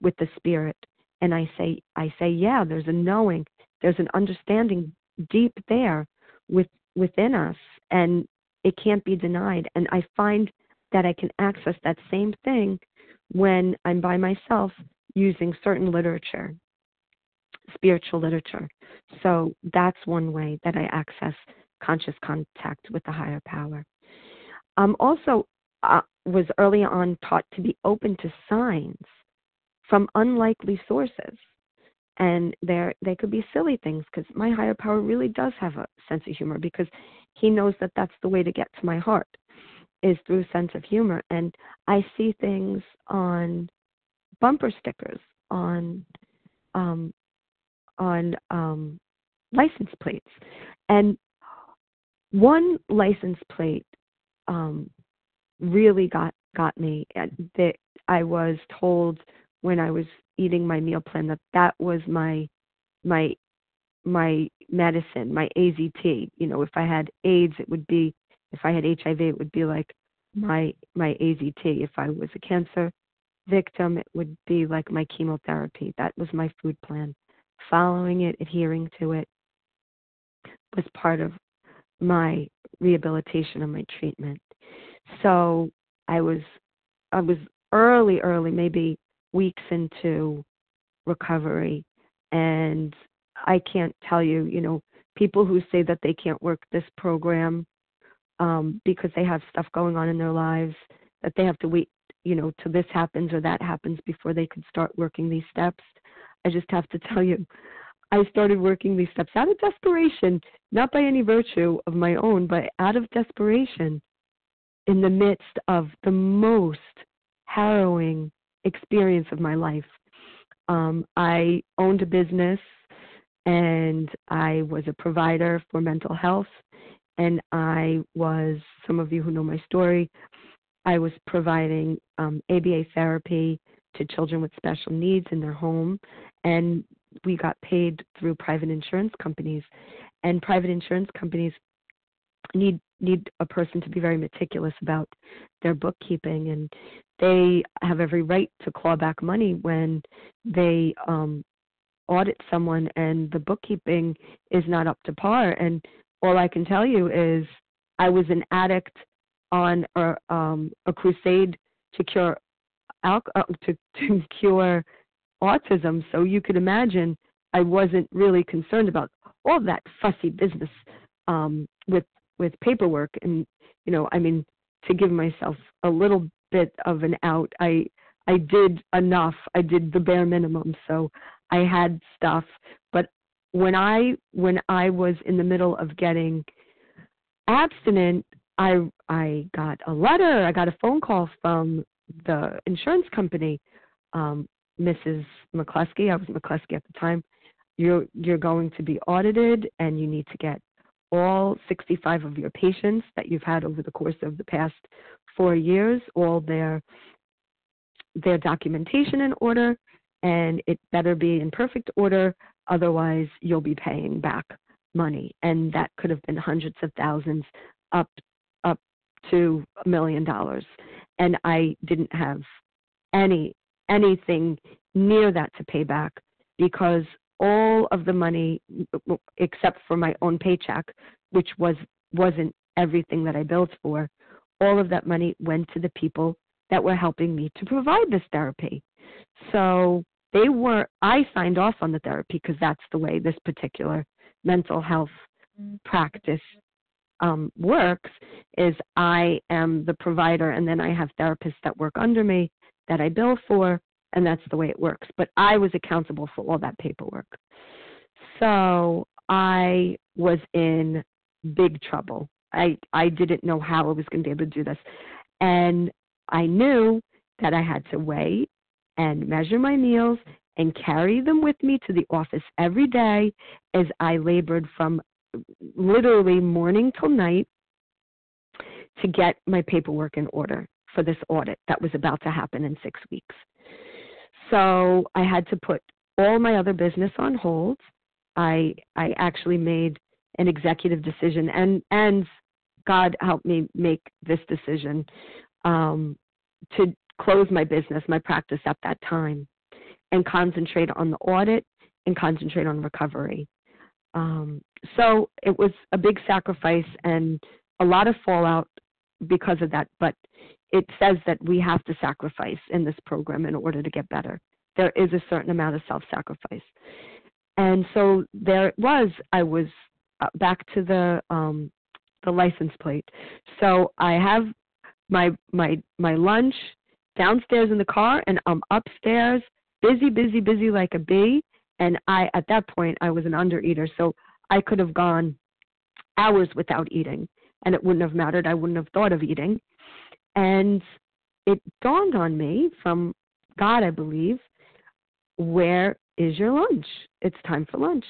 with the spirit and I say I say yeah there's a knowing there's an understanding deep there with within us and it can't be denied. And I find that I can access that same thing when I'm by myself using certain literature spiritual literature. So that's one way that I access conscious contact with the higher power. Um, also uh, was early on taught to be open to signs from unlikely sources. And there, they could be silly things because my higher power really does have a sense of humor because he knows that that's the way to get to my heart is through sense of humor. And I see things on bumper stickers, on um, on um, license plates, and one license plate um, really got got me. That I was told when I was eating my meal plan that that was my my my medicine, my AZT. You know, if I had AIDS, it would be if I had HIV, it would be like my my AZT. If I was a cancer victim, it would be like my chemotherapy. That was my food plan. Following it, adhering to it was part of my rehabilitation and my treatment. So I was I was early, early, maybe weeks into recovery and I can't tell you, you know, people who say that they can't work this program um, because they have stuff going on in their lives, that they have to wait, you know, till this happens or that happens before they could start working these steps. I just have to tell you, I started working these steps out of desperation, not by any virtue of my own, but out of desperation in the midst of the most harrowing experience of my life. Um, I owned a business and I was a provider for mental health. And I was, some of you who know my story, I was providing um, ABA therapy to children with special needs in their home. And we got paid through private insurance companies. And private insurance companies need need a person to be very meticulous about their bookkeeping and they have every right to claw back money when they um audit someone and the bookkeeping is not up to par. And all I can tell you is I was an addict on a um a crusade to cure alcohol uh, to to cure autism. So you could imagine I wasn't really concerned about all that fussy business um with with paperwork. And you know i mean to give myself a little bit of an out. I i did enough. I did the bare minimum. So i had stuff. But when i when i was in the middle of getting abstinent i i got a letter. I got a phone call from the insurance company. Um mrs mccluskey i was mccluskey at the time you're you're going to be audited and you need to get all 65 of your patients that you've had over the course of the past four years, all their their documentation in order, and it better be in perfect order, otherwise you'll be paying back money, and that could have been hundreds of thousands, up up to a million dollars, and I didn't have any anything near that to pay back because all of the money except for my own paycheck, which was wasn't everything that I built for. All of that money went to the people that were helping me to provide this therapy. So they were I signed off on the therapy because that's the way this particular mental health practice um, works is I am the provider, and then I have therapists that work under me that I bill for, and that's the way it works. But I was accountable for all that paperwork. So I was in big trouble. I I didn't know how I was going to be able to do this, and I knew that I had to wait and measure my meals and carry them with me to the office every day as I labored from literally morning till night to get my paperwork in order for this audit that was about to happen in six weeks. So I had to put all my other business on hold. I I actually made an executive decision and and God helped me make this decision um, to close my business, my practice at that time, and concentrate on the audit and concentrate on recovery. Um, so it was a big sacrifice and a lot of fallout because of that. But it says that we have to sacrifice in this program in order to get better. There is a certain amount of self sacrifice. And so there it was. I was uh, back to the um, the license plate. So I have my my my lunch downstairs in the car, and I'm upstairs, busy, busy, busy like a bee. And I at that point I was an undereater, so I could have gone hours without eating, and it wouldn't have mattered. I wouldn't have thought of eating. And it dawned on me from God, I believe, where is your lunch? It's time for lunch.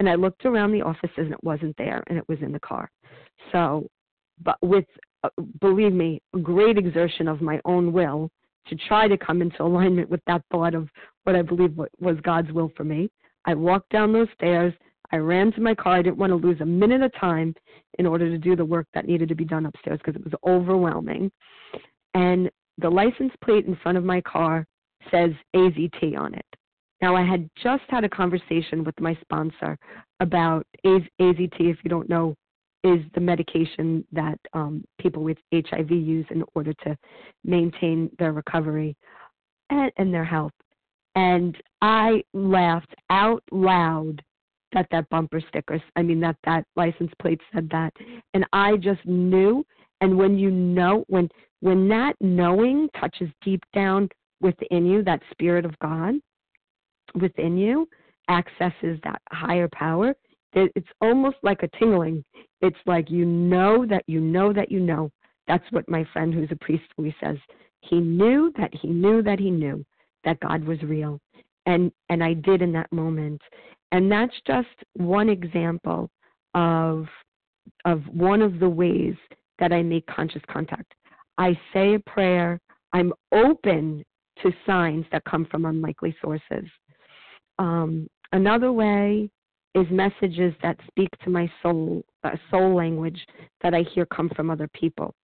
And I looked around the office and it wasn't there, and it was in the car. So, but with, uh, believe me, a great exertion of my own will to try to come into alignment with that thought of what I believe was God's will for me, I walked down those stairs. I ran to my car. I didn't want to lose a minute of time in order to do the work that needed to be done upstairs because it was overwhelming. And the license plate in front of my car says AZT on it. Now, I had just had a conversation with my sponsor about AZT, if you don't know, is the medication that um, people with HIV use in order to maintain their recovery and, and their health. And I laughed out loud that that bumper sticker, I mean, that that license plate said that. And I just knew. And when you know, when when that knowing touches deep down within you, that spirit of God, within you accesses that higher power, it's almost like a tingling. It's like you know that you know that you know. That's what my friend who's a priest always says. He knew that he knew that he knew that God was real. And and I did in that moment. And that's just one example of of one of the ways that I make conscious contact. I say a prayer, I'm open to signs that come from unlikely sources. Um, another way is messages that speak to my soul, uh, soul language that I hear come from other people.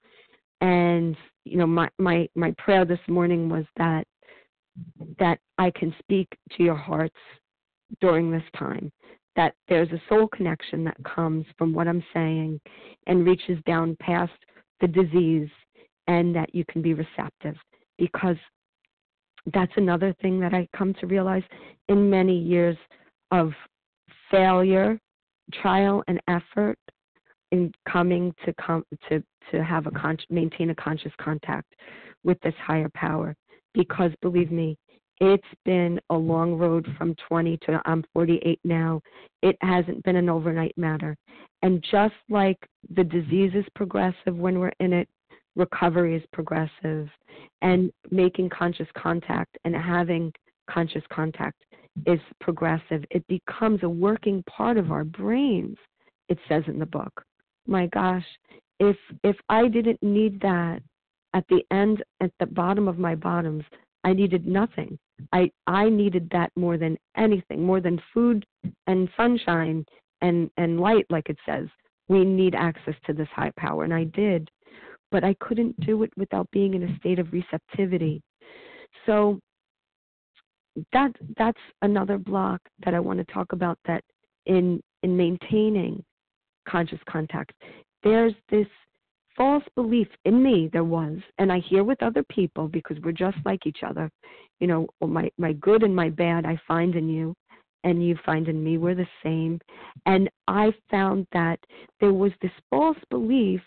And you know, my my my prayer this morning was that that I can speak to your hearts during this time. That there's a soul connection that comes from what I'm saying and reaches down past the disease, and that you can be receptive because that's another thing that I come to realize in many years of failure, trial, and effort in coming to come to to have a con- maintain a conscious contact with this higher power. Because believe me, it's been a long road from 20 to I'm 48 now. It hasn't been an overnight matter. And just like the disease is progressive when we're in it, recovery is progressive and making conscious contact and having conscious contact is progressive. It becomes a working part of our brains, it says in the book. My gosh, if if I didn't need that at the end at the bottom of my bottoms, I needed nothing. I I needed that more than anything, more than food and sunshine and and light like it says. We need access to this high power and I did but I couldn't do it without being in a state of receptivity. So that that's another block that I want to talk about that in in maintaining conscious contact. There's this false belief in me there was and I hear with other people because we're just like each other. You know, my my good and my bad I find in you and you find in me were the same. And I found that there was this false belief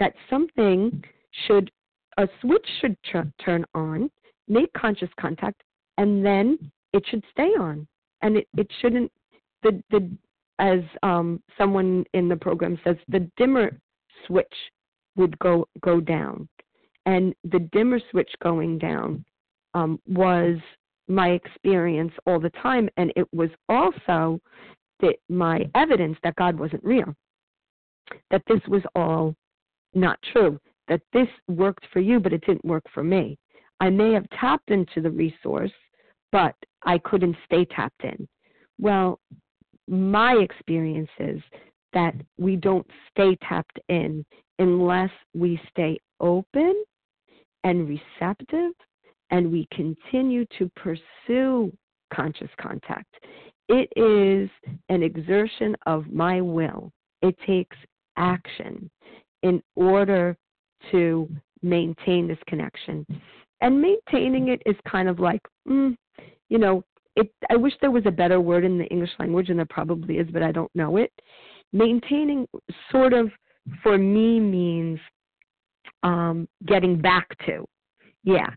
that something should, a switch should tr- turn on, make conscious contact, and then it should stay on. And it, it shouldn't, the, the, as um, someone in the program says, the dimmer switch would go, go down. And the dimmer switch going down um, was my experience all the time, and it was also that my evidence that God wasn't real, that this was all not true, that this worked for you, but it didn't work for me. I may have tapped into the resource, but I couldn't stay tapped in. Well, my experience is that we don't stay tapped in unless we stay open and receptive and we continue to pursue conscious contact. It is an exertion of my will. It takes action in order to maintain this connection. And maintaining it is kind of like, mm, you know, it, I wish there was a better word in the English language, and there probably is, but I don't know it. Maintaining sort of for me means um, getting back to. Yeah,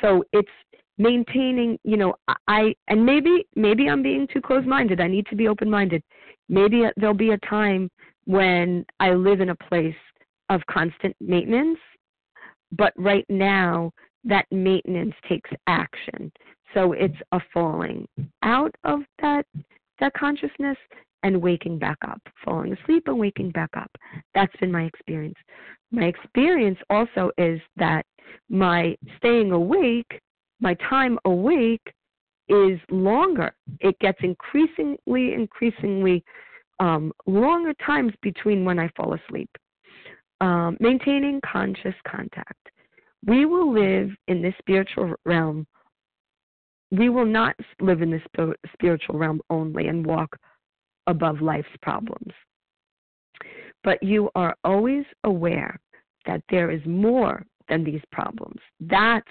so it's maintaining you know i and maybe maybe i'm being too close minded i need to be open minded maybe there'll be a time when i live in a place of constant maintenance but right now that maintenance takes action so it's a falling out of that that consciousness and waking back up falling asleep and waking back up that's been my experience my experience also is that my staying awake, my time awake is longer. It gets increasingly, increasingly um, longer times between when I fall asleep. Um, maintaining conscious contact. We will live in this spiritual realm. We will not live in this spiritual realm only and walk above life's problems. But you are always aware that there is more than these problems. That's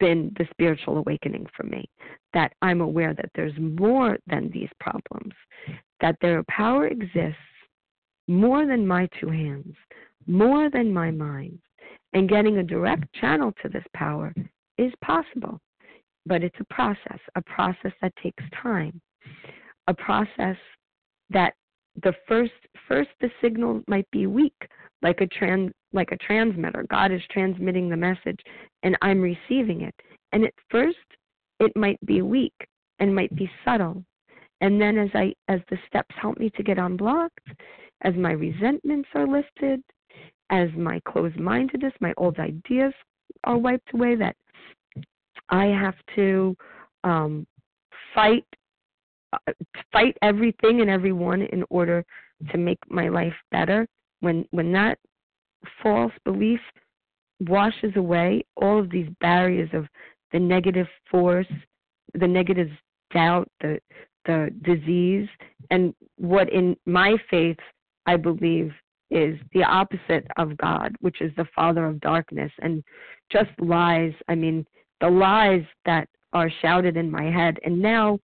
been the spiritual awakening for me. That I'm aware that there's more than these problems, that their power exists more than my two hands, more than my mind. And getting a direct channel to this power is possible. But it's a process, a process that takes time, a process that the first first the signal might be weak, like a trans like a transmitter. God is transmitting the message and I'm receiving it. And at first it might be weak and might be subtle. And then as I as the steps help me to get unblocked, as my resentments are lifted, as my closed mindedness, my old ideas are wiped away, that I have to um, fight uh, fight everything and everyone in order to make my life better. When when that false belief washes away all of these barriers of the negative force, the negative doubt, the the disease, and what in my faith I believe is the opposite of God, which is the father of darkness and just lies. I mean, the lies that are shouted in my head and now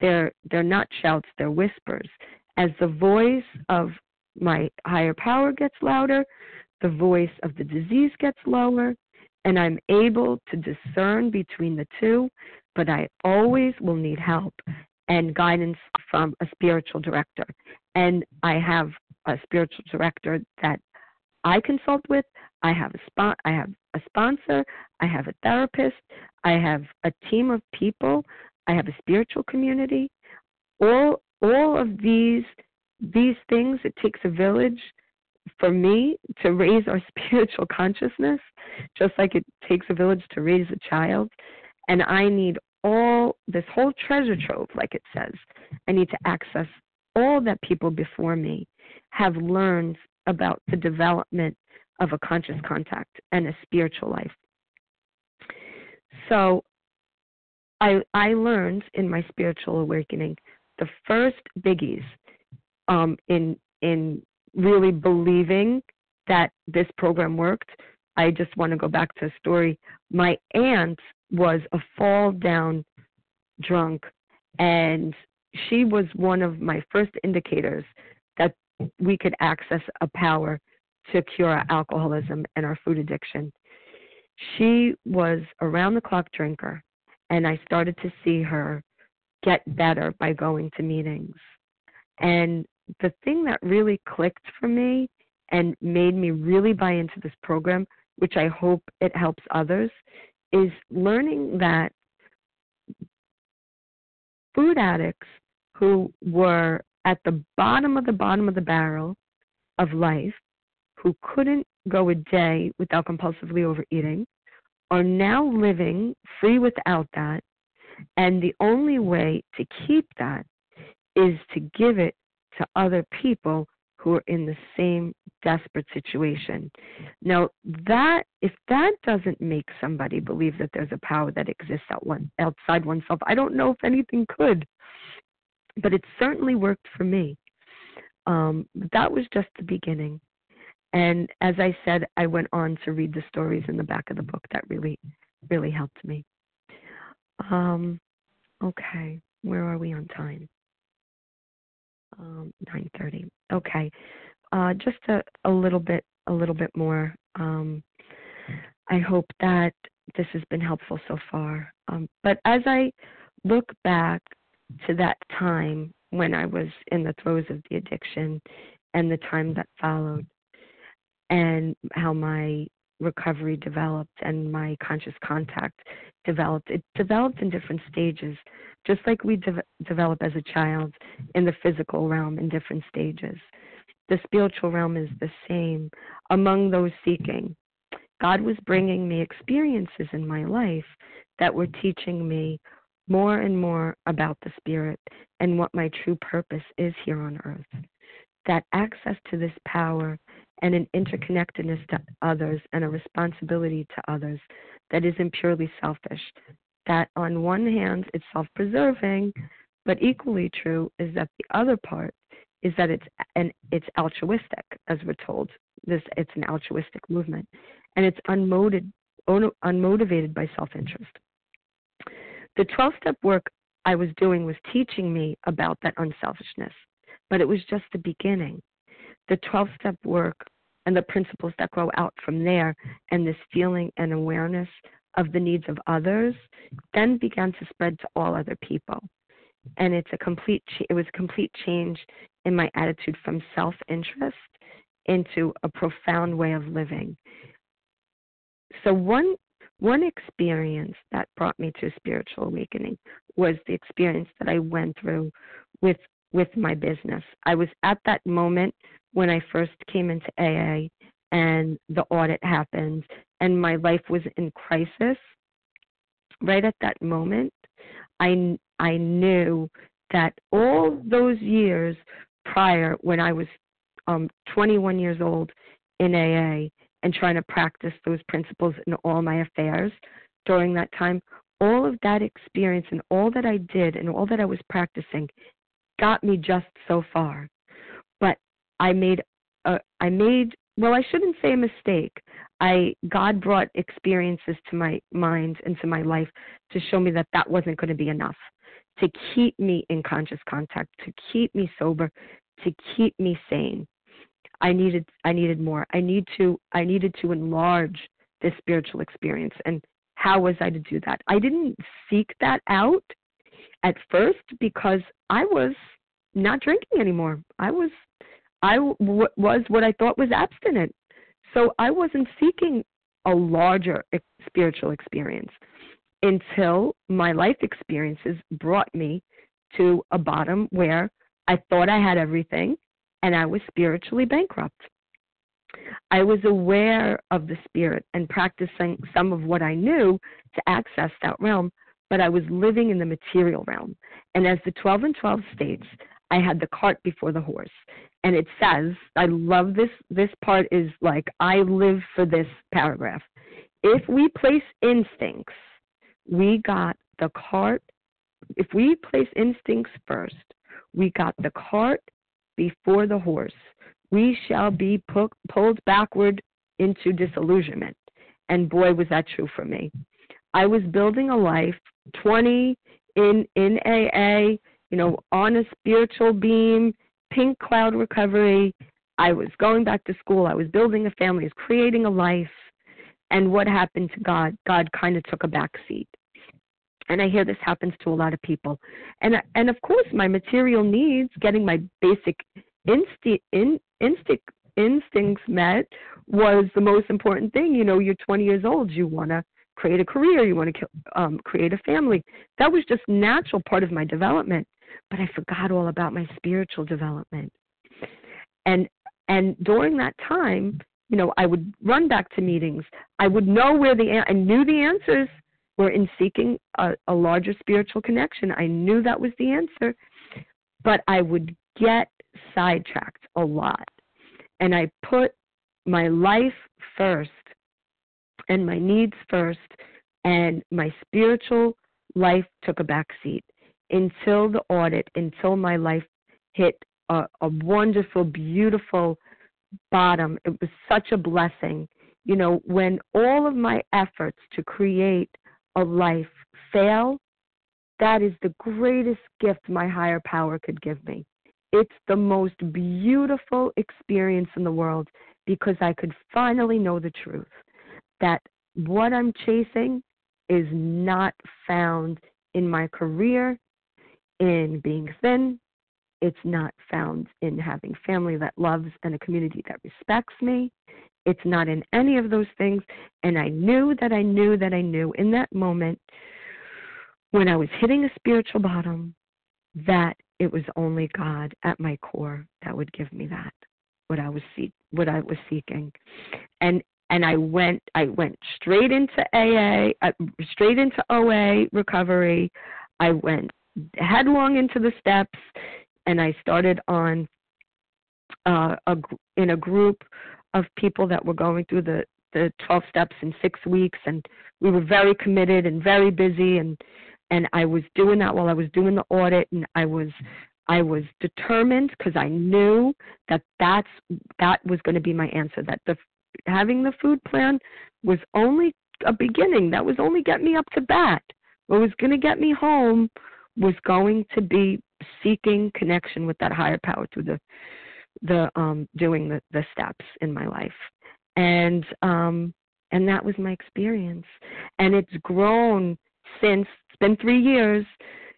they're they're not shouts, they're whispers. As the voice of my higher power gets louder, the voice of the disease gets lower, and I'm able to discern between the two, but I always will need help and guidance from a spiritual director. And I have a spiritual director that I consult with. I have a spot. I have a sponsor. I have a therapist. I have a team of people. I have a spiritual community. All all of these these things it takes a village for me to raise our spiritual consciousness, just like it takes a village to raise a child. And I need all this whole treasure trove, like it says. I need to access all that people before me have learned about the development of a conscious contact and a spiritual life. So I I learned in my spiritual awakening the first biggies um, in in really believing that this program worked. I just want to go back to a story. My aunt was a fall down drunk and she was one of my first indicators we could access a power to cure our alcoholism and our food addiction. She was around the clock drinker, and I started to see her get better by going to meetings. And the thing that really clicked for me and made me really buy into this program, which I hope it helps others, is learning that food addicts who were at the bottom of the bottom of the barrel of life, who couldn't go a day without compulsively overeating, are now living free without that. And the only way to keep that is to give it to other people who are in the same desperate situation. Now, that if that doesn't make somebody believe that there's a power that exists out one, outside oneself, I don't know if anything could. But it certainly worked for me. Um, that was just the beginning. And as I said, I went on to read the stories in the back of the book that really, really helped me. Um, okay, where are we on time? Um, 9:30. Okay, uh, just a, a little bit, a little bit more. Um, I hope that this has been helpful so far. Um, but as I look back to that time when I was in the throes of the addiction and the time that followed, and how my recovery developed and my conscious contact developed. It developed in different stages, just like we de- develop as a child in the physical realm in different stages. The spiritual realm is the same among those seeking. God was bringing me experiences in my life that were teaching me more and more about the Spirit and what my true purpose is here on earth. That access to this power and an interconnectedness to others and a responsibility to others that isn't purely selfish. That on one hand, it's self preserving, but equally true is that the other part is that it's and it's altruistic, as we're told. This it's an altruistic movement, and it's unmotivated unmotivated by self interest. The 12 step work I was doing was teaching me about that unselfishness, but it was just the beginning. The 12 step work and the principles that grow out from there and this feeling and awareness of the needs of others then began to spread to all other people. And it's a complete it was a complete change in my attitude from self-interest into a profound way of living. So one one experience that brought me to spiritual awakening was the experience that I went through with with my business. I was at that moment when I first came into AA and the audit happened and my life was in crisis. Right at that moment, I I knew that all those years prior when I was um 21 years old in AA and trying to practice those principles in all my affairs during that time all of that experience and all that I did and all that I was practicing got me just so far. But I made a, I made well, I shouldn't say a mistake. I God brought experiences to my mind and to my life to show me that that wasn't going to be enough to keep me in conscious contact, to keep me sober, to keep me sane. I needed I needed more. I need to I needed to enlarge this spiritual experience and how was I to do that? I didn't seek that out at first because I was not drinking anymore. I was I w- was what I thought was abstinent. So I wasn't seeking a larger spiritual experience until my life experiences brought me to a bottom where I thought I had everything and I was spiritually bankrupt. I was aware of the spirit and practicing some of what I knew to access that realm, but I was living in the material realm. And as the 12 and 12 states, I had the cart before the horse. And it says, I love this this part is like I live for this paragraph. If we place instincts, we got the cart if we place instincts first, we got the cart before the horse. We shall be pu- pulled backward into disillusionment. And boy, was that true for me. I was building a life 20 in in AA, you know, on a spiritual beam, pink cloud recovery. I was going back to school. I was building a family. I was creating a life. And what happened to God? God kind of took a back seat. And I hear this happens to a lot of people. And and of course, my material needs, getting my basic instinct in, instinct instincts met was the most important thing. You know, you're 20 years old, you want to create a career, you want to um, create a family. That was just natural part of my development. But I forgot all about my spiritual development. And and during that time, you know, I would run back to meetings. I would know where the I knew the answers were in seeking a, a larger spiritual connection. I knew that was the answer, but I would get sidetracked a lot. And I put my life first and my needs first, and my spiritual life took a back seat until the audit, until my life hit a, a wonderful, beautiful bottom. It was such a blessing. You know, when all of my efforts to create a life fail, that is the greatest gift my higher power could give me. It's the most beautiful experience in the world because I could finally know the truth that what I'm chasing is not found in my career, in being thin. It's not found in having family that loves and a community that respects me. It's not in any of those things. And I knew that I knew that I knew in that moment when I was hitting a spiritual bottom that it was only God at my core that would give me that what I was seek what I was seeking. And and I went I went straight into AA, uh, straight into OA recovery. I went headlong into the steps and I started on uh, a, in a group of people that were going through the the 12 steps in 6 weeks and we were very committed and very busy and and I was doing that while I was doing the audit and I was I was determined because I knew that that's that was going to be my answer that the having the food plan was only a beginning that was only get me up to bat. What was going to get me home was going to be seeking connection with that higher power through the the um doing the the steps in my life. And um and that was my experience. And it's grown since it's been 3 years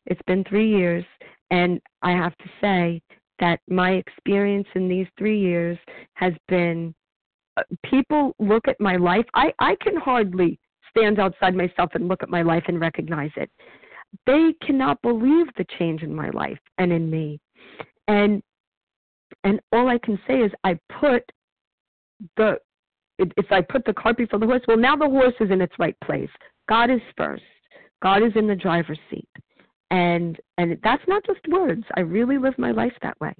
it's been 3 years. And i have to say that my experience in these 3 years has been uh, people look at my life i i can hardly stand outside myself and look at my life and recognize it they cannot believe the change in my life and in me. And and all i can say is i put the if i put the cart before the horse. Well now the horse is in its right place. God is first. God is in the driver's seat. And and that's not just words. I really live my life that way.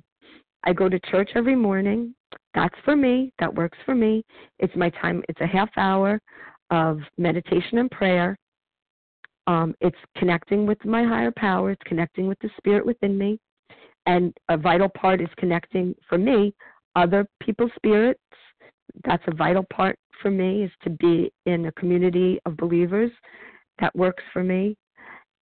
I go to church every morning. That's for me. That works for me. It's my time it's a half hour of meditation and prayer um, it's connecting with my higher power, it's connecting with the spirit within me. And a vital part is connecting for me other people's spirits. That's a vital part for me is to be in a community of believers that works for me.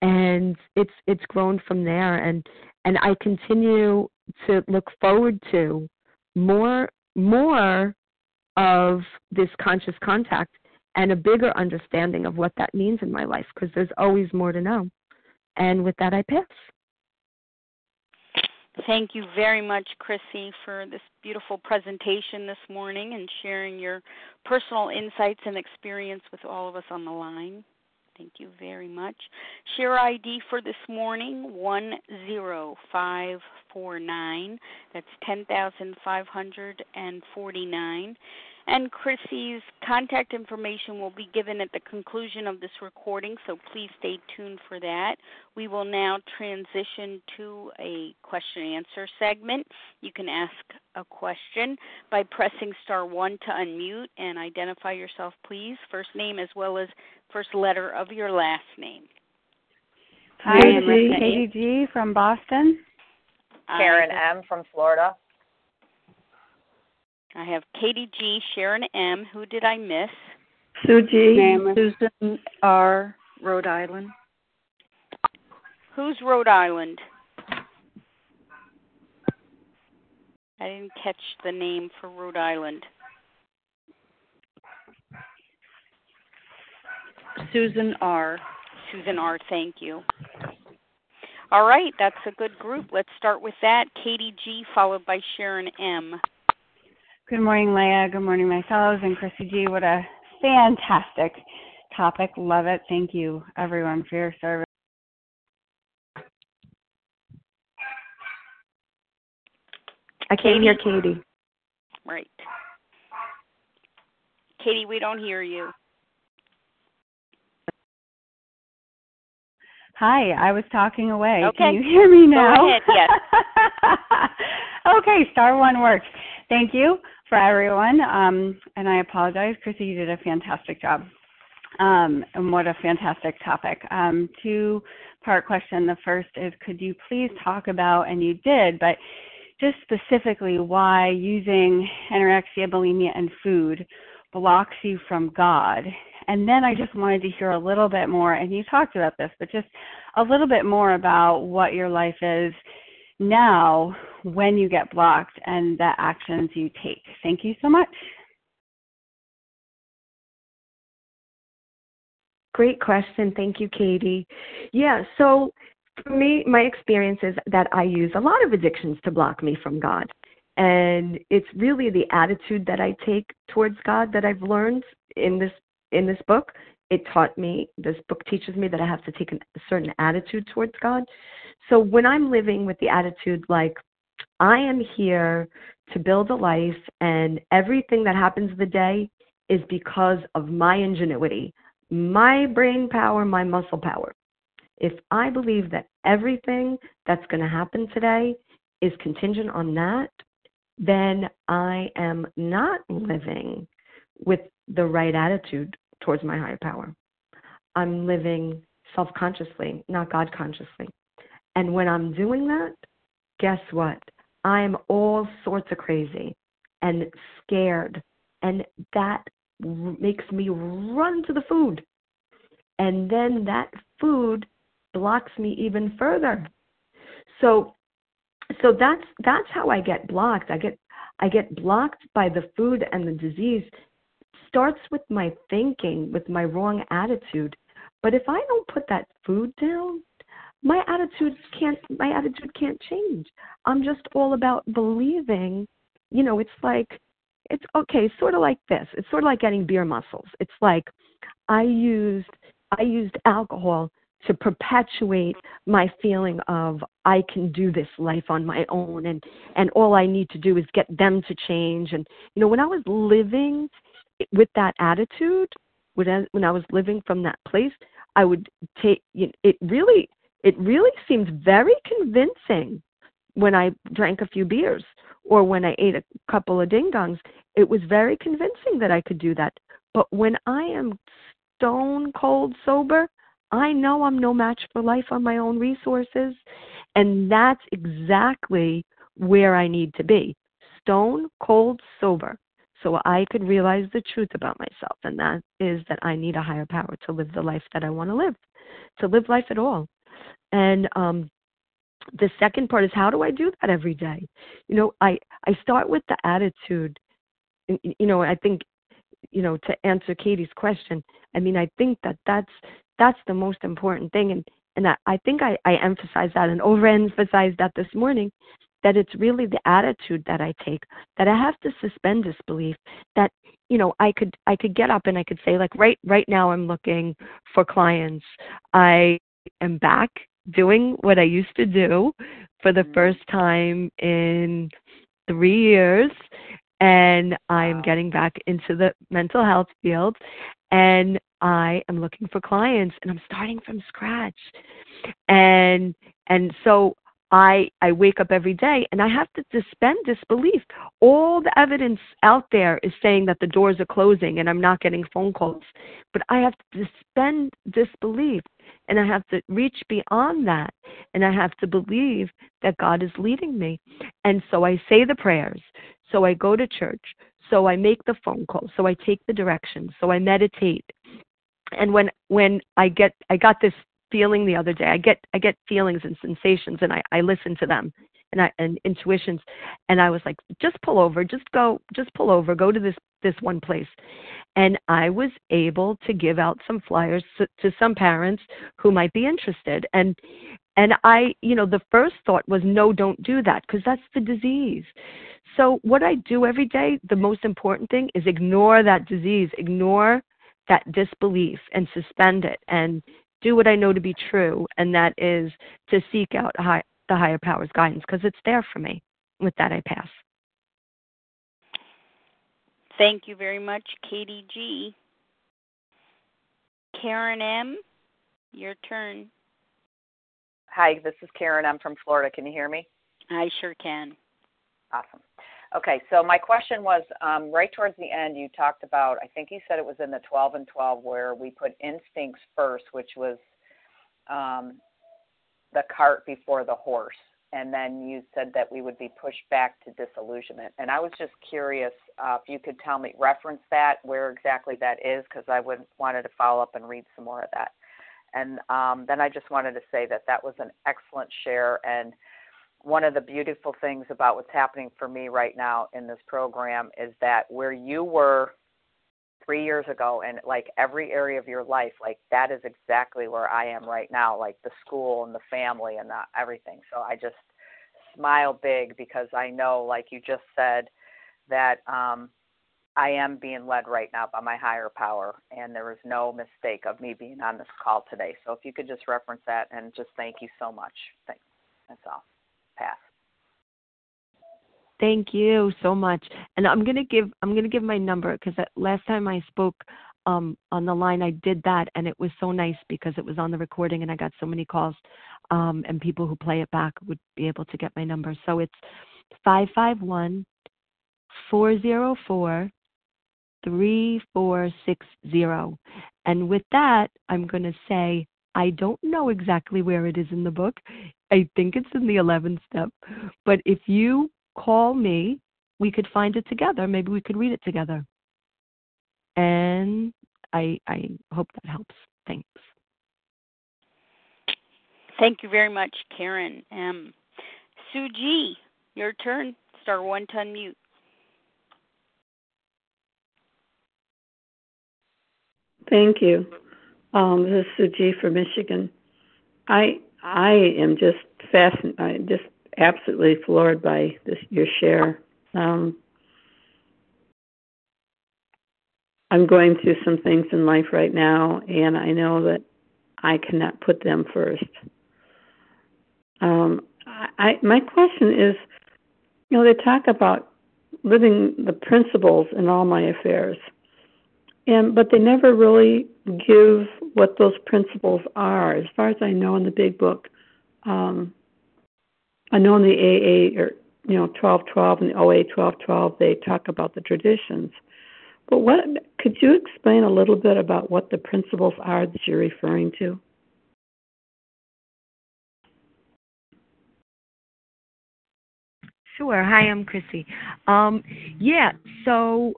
And it's it's grown from there and and I continue to look forward to more more of this conscious contact and a bigger understanding of what that means in my life because there's always more to know. And with that, I pass. Thank you very much, Krissy, for this beautiful presentation this morning and sharing your personal insights and experience with all of us on the line. Thank you very much. Share ID for this morning 10549. That's 10,549. And Krissy's contact information will be given at the conclusion of this recording, so please stay tuned for that. We will now transition to a question and answer segment. You can ask a question by pressing star one to unmute and identify yourself, please, first name as well as first letter of your last name. Hi, I'm Katie G from Boston. Karen M from Florida. I have Katie G, Sharon M. Who did I miss? Sue G, Susan R, Rhode Island. Who's Rhode Island? I didn't catch the name for Rhode Island. Susan R. Susan R. Thank you. All right, that's a good group. Let's start with that. Katie G, followed by Sharon M. Good morning, Leah. Good morning, my fellows, and Krissy G. What a fantastic topic. Love it. Thank you, everyone, for your service. I can't hear Katie. Right. Katie, we don't hear you. Hi, I was talking away. Okay. Can you hear me now? Go ahead, yes. okay, star one works. Thank you for everyone. Um, and I apologize, Krissy, you did a fantastic job. Um, and what a fantastic topic. Um, two part question. The first is could you please talk about, and you did, but just specifically why using anorexia, bulimia, and food blocks you from God. And then I just wanted to hear a little bit more, and you talked about this, but just a little bit more about what your life is now when you get blocked and the actions you take. Thank you so much. Great question. Thank you, Katie. Yeah, so for me, my experience is that I use a lot of addictions to block me from God. And it's really the attitude that I take towards God that I've learned in this in this book. It taught me this book teaches me that I have to take a certain attitude towards God. So when I'm living with the attitude like I am here to build a life and everything that happens the day is because of my ingenuity, my brain power, my muscle power. If I believe that everything that's going to happen today is contingent on that, then I am not living with the right attitude towards my higher power. I'm living self consciously, not God consciously. And when I'm doing that, guess what? I'm all sorts of crazy and scared. And that makes me run to the food. And then that food blocks me even further. So so that's that's how I get blocked. I get I get blocked by the food and the disease starts with my thinking, with my wrong attitude. But if I don't put that food down, my attitude can't my attitude can't change. I'm just all about believing. You know, it's like it's okay, sort of like this. It's sort of like getting beer muscles. It's like I used I used alcohol to perpetuate my feeling of I can do this life on my own and and all I need to do is get them to change and you know when I was living with that attitude when I, when I was living from that place I would take you know, it really it really seemed very convincing when I drank a few beers or when I ate a couple of ding dongs it was very convincing that I could do that but when I am stone cold sober I know I'm no match for life on my own resources. And that's exactly where I need to be stone cold sober. So I could realize the truth about myself, and that is that I need a higher power to live the life that I want to live, to live life at all. And um, the second part is how do I do that every day? You know, I I start with the attitude. You know, I think, you know, to answer Katie's question, I mean, I think that that's that's the most important thing and and I, I think I, I emphasized that and overemphasized that this morning that it's really the attitude that I take that I have to suspend disbelief that you know I could I could get up and I could say like right right now I'm looking for clients I am back doing what I used to do for the mm-hmm. first time in 3 years and I'm getting back into the mental health field and I am looking for clients and I'm starting from scratch. And and so I I wake up every day and I have to suspend disbelief. All the evidence out there is saying that the doors are closing and I'm not getting phone calls. But I have to suspend disbelief and I have to reach beyond that and I have to believe that God is leading me. And so I say the prayers. So I go to church. So I make the phone call. So I take the directions. So I meditate and when when i get i got this feeling the other day. I get i get feelings and sensations and i i listen to them and I and intuitions and I was like just pull over just go just pull over go to this this one place. And I was able to give out some flyers to, to some parents who might be interested and and I you know the first thought was no don't do that because that's the disease. So what I do every day the most important thing is ignore that disease ignore that disbelief and suspend it and do what I know to be true, and that is to seek out high, the higher power's guidance because it's there for me. With that, I pass. Thank you very much, Katie G. Karen M., your turn. Hi, this is Karen I'm from Florida. Can you hear me? I sure can. Awesome. Okay, so my question was um, right towards the end, you talked about, I think you said it was in the 12 and 12, where we put instincts first, which was um, the cart before the horse. And then you said that we would be pushed back to disillusionment. And I was just curious uh, if you could tell me, reference that, where exactly that is, because I would wanted to follow up and read some more of that. And um, then I just wanted to say that that was an excellent share. And one of the beautiful things about what's happening for me right now in this program is that where you were three years ago and like every area of your life like that is exactly where i am right now like the school and the family and the, everything. So i just smile big because i know like you just said that um i am being led right now by my higher power and there is no mistake of me being on this call today. So if you could just reference that and just thank you so much. Thanks. That's all pass. Thank you so much. And I'm gonna give I'm gonna give my number because last time I spoke um, on the line, I did that, and it was so nice because it was on the recording, and I got so many calls, um, and people who play it back would be able to get my number. So it's five five one four zero four three four six zero. And with that, I'm to say I don't know exactly where it is in the book. I think it's in the 11th step. But if you call me, we could find it together. Maybe we could read it together. And I I hope that helps. Thanks. Thank you very much, Karen M. Sue G, your turn. Star one to unmute. Thank you. Um, this is Sue G from Michigan. I I am just fascinated, I'm just absolutely floored by this your share. Um, I'm going through some things in life right now, and I know that I cannot put them first. Um, I, my question is, you know, they talk about living the principles in all my affairs and but they never really give what those principles are. As far as I know, in the big book, um, I know in the AA or you know twelve twelve and the OA twelve twelve they talk about the traditions. But what could you explain a little bit about what the principles are that you're referring to? Sure. Hi, I'm Krissy. Um, yeah, so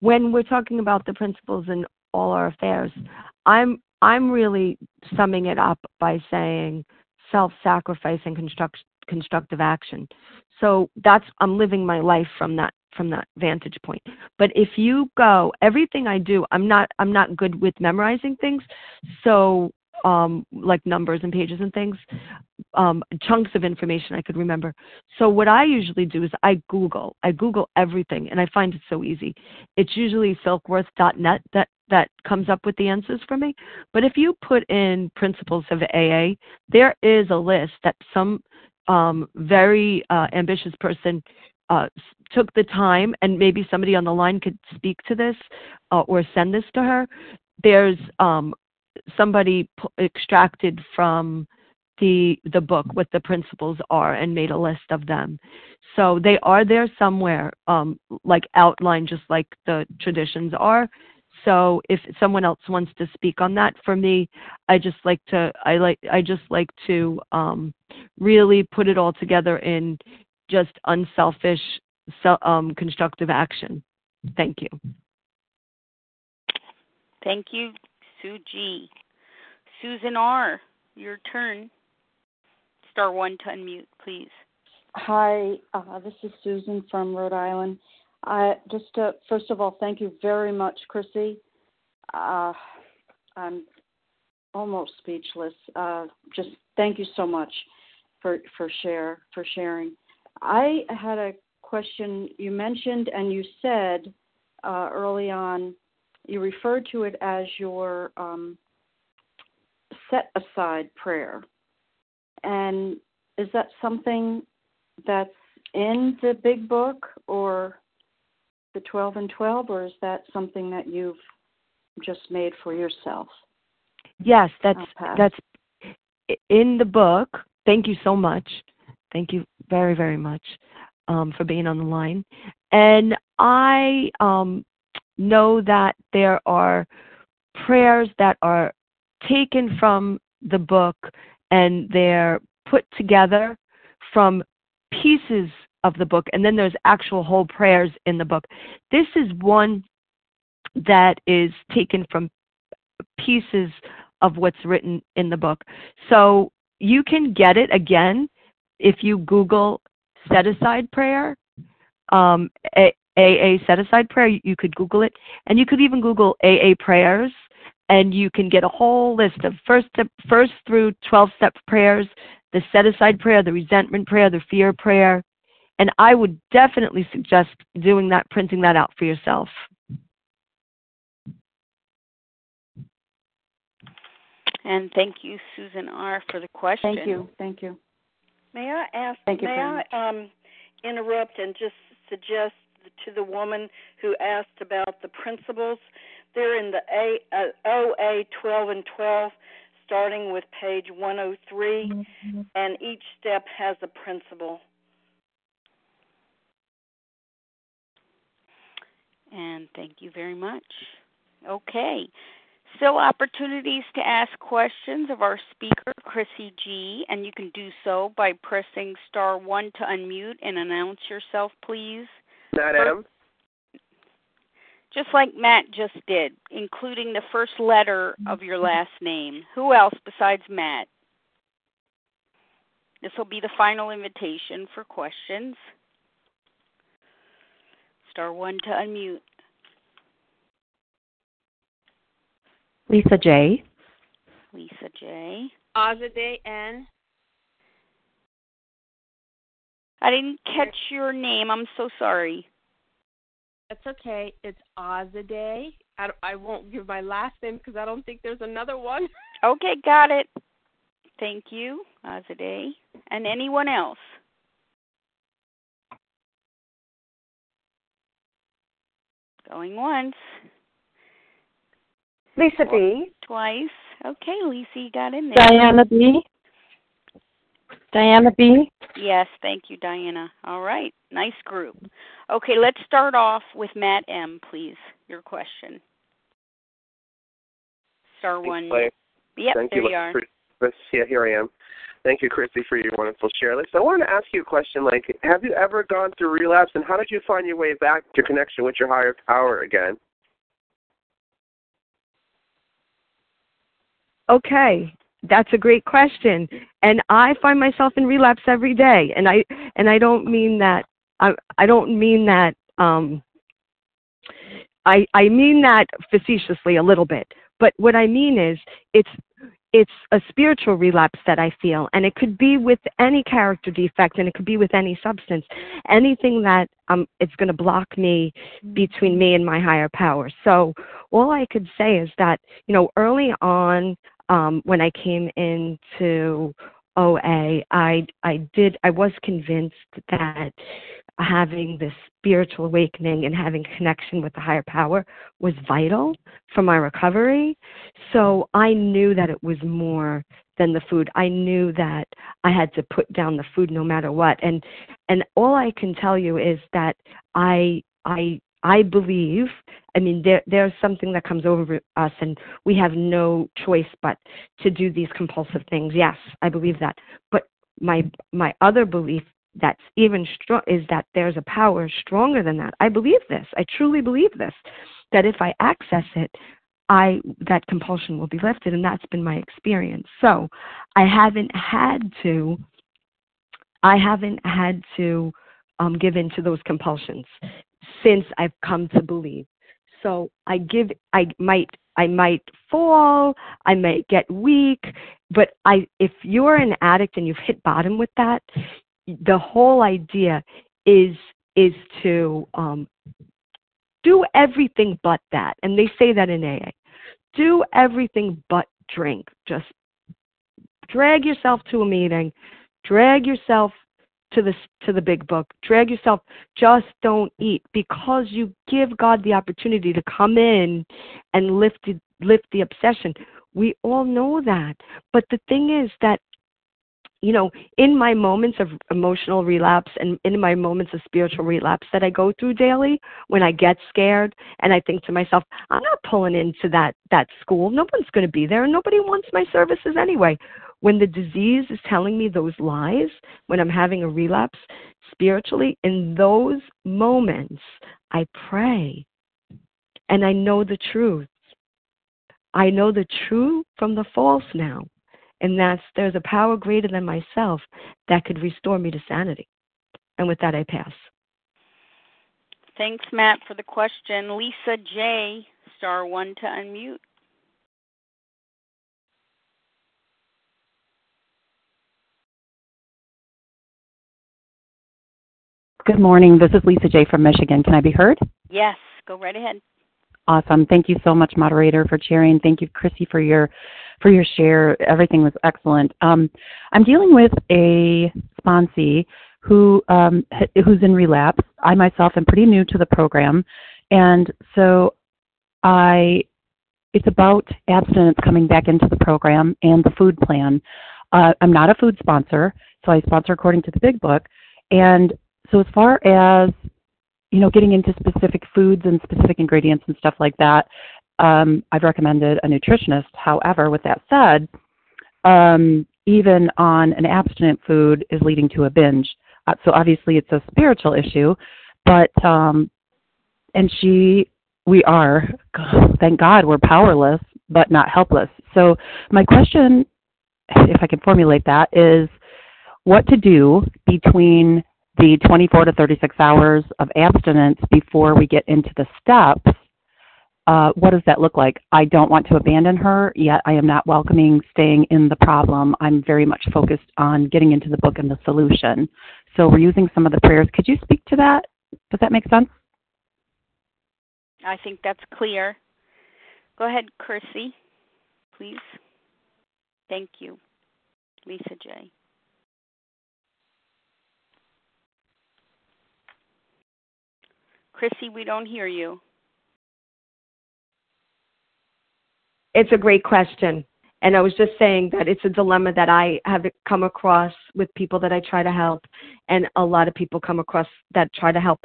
when we're talking about the principles in all our affairs, I'm I'm really summing it up by saying self-sacrifice and construct, constructive action. So that's I'm living my life from that from that vantage point. But if you go everything I do, I'm not I'm not good with memorizing things. So um, like numbers and pages and things, um, chunks of information I could remember. So what I usually do is I Google. I Google everything, and I find it so easy. It's usually silkworth.net that that comes up with the answers for me. But if you put in principles of AA, there is a list that some um, very uh, ambitious person uh, took the time, and maybe somebody on the line could speak to this uh, or send this to her. There's um, somebody p- extracted from the the book what the principles are and made a list of them. So they are there somewhere um like outlined just like the traditions are. So if someone else wants to speak on that for me i just like to i like i just like to um really put it all together in just unselfish um constructive action. Thank you. Thank you, Sue G. Susan R., your turn. star one to unmute, please. Hi, uh, this is Susan from Rhode Island. I just uh, first of all, thank you very much, Krissy. Uh, I'm almost speechless. Uh, just thank you so much for for share for sharing. I had a question. You mentioned and you said uh, early on, you referred to it as your um, set aside prayer. And is that something that's in the big book or the 12 and 12, or is that something that you've just made for yourself? Yes, that's that's in the book. Thank you so much. Thank you very very much um, for being on the line. And I um, know that there are prayers that are taken from the book and they're put together from pieces of the book, and then there's actual whole prayers in the book. This is one that is taken from pieces of what's written in the book. So you can get it again if you Google set aside prayer, um, AA set aside prayer. You could Google it, and you could even Google AA prayers, and you can get a whole list of first step, first through twelve step prayers, the set aside prayer, the resentment prayer, the fear prayer, and I would definitely suggest doing that, printing that out for yourself. And thank you, Susan R., for the question. Thank you. Thank you. May I ask? Thank you may I um, interrupt and just suggest to the woman who asked about the principles? They're in the A, uh, OA 12 and 12, starting with page 103, mm-hmm. and each step has a principle. And thank you very much. Okay. Still opportunities to ask questions of our speaker, Krissy G, and you can do so by pressing star one to unmute and announce yourself, please. Matt M. Just like Matt just did, including the first letter of your last name. Who else besides Matt? This will be the final invitation for questions. Star one to unmute. Lisa J. Lisa J. Azadeh N. I didn't catch your name. I'm so sorry. That's okay. It's Azadeh. I, I won't give my last name because I don't think there's another one. Okay, got it. Thank you, Azadeh. And anyone else? Going once. Lisa B. Twice. Okay, Lisa, you got in there. Diana B. Diana B. Yes, thank you, Diana. All right, nice group. Okay, let's start off with Matt M, please. Your question. Star one. Yep, Thank there you, you are. For, yeah, here I am. Thank you, Krissy, for your wonderful share. Listen, I wanted to ask you a question. Like, have you ever gone through relapse, and how did you find your way back to connection with your higher power again? Okay, that's a great question, and I find myself in relapse every day, and I and I don't mean that I I don't mean that um I I mean that facetiously a little bit, but what I mean is it's it's a spiritual relapse that I feel, and it could be with any character defect, and it could be with any substance, anything that um it's going to block me between me and my higher power. So all I could say is that you know early on um, when I came into OA, I I did I was convinced that having this spiritual awakening and having connection with the higher power was vital for my recovery. So I knew that it was more than the food. I knew that I had to put down the food no matter what. And and all I can tell you is that I I I believe, I mean, there, there's something that comes over us, and we have no choice but to do these compulsive things. Yes, I believe that. But my my other belief that's even strong is that there's a power stronger than that. I believe this. I truly believe this. That if I access it, I that compulsion will be lifted, and that's been my experience. So I haven't had to I haven't had to um, give in to those compulsions since I've come to believe. So I give, I might, I might fall, I might get weak, but I, if you're an addict and you've hit bottom with that, the whole idea is is to um, do everything but that, and they say that in AA. Do everything but drink. Just drag yourself to a meeting, drag yourself to the to the big book. Drag yourself. Just don't eat because you give God the opportunity to come in and lift lift the obsession. We all know that. But the thing is that you know, in my moments of emotional relapse and in my moments of spiritual relapse that I go through daily, when I get scared and I think to myself, I'm not pulling into that that school. No one's going to be there. And nobody wants my services anyway. When the disease is telling me those lies, when I'm having a relapse spiritually, in those moments, I pray and I know the truth. I know the true from the false now and that's there's a power greater than myself that could restore me to sanity. And with that, I pass. Thanks, Matt, for the question. Lisa J, star one to unmute. Good morning. This is Lisa J from Michigan. Can I be heard? Yes, go right ahead. Awesome. Thank you so much, moderator, for sharing. Thank you, Krissy, for your for your share. Everything was excellent. Um, I'm dealing with a sponsee who um, who's in relapse. I myself am pretty new to the program, and so I it's about abstinence coming back into the program and the food plan. Uh, I'm not a food sponsor, so I sponsor according to the Big Book. And so as far as you know, getting into specific foods and specific ingredients and stuff like that, um, I've recommended a nutritionist. However, with that said, um, even on an abstinent food is leading to a binge. Uh, so obviously it's a spiritual issue, but um, and she, we are, thank God, we're powerless but not helpless. So my question, if I can formulate that, is what to do between the 24 to 36 hours of abstinence before we get into the steps uh, what does that look like? I don't want to abandon her, yet I am not welcoming staying in the problem. I'm very much focused on getting into the book and the solution. So we're using some of the prayers. Could you speak to that? Does that make sense? I think that's clear. Go ahead, Krissy, please. Thank you. Lisa J. Krissy, we don't hear you. It's a great question. And I was just saying that it's a dilemma that I have come across with people that I try to help, and a lot of people come across that try to help.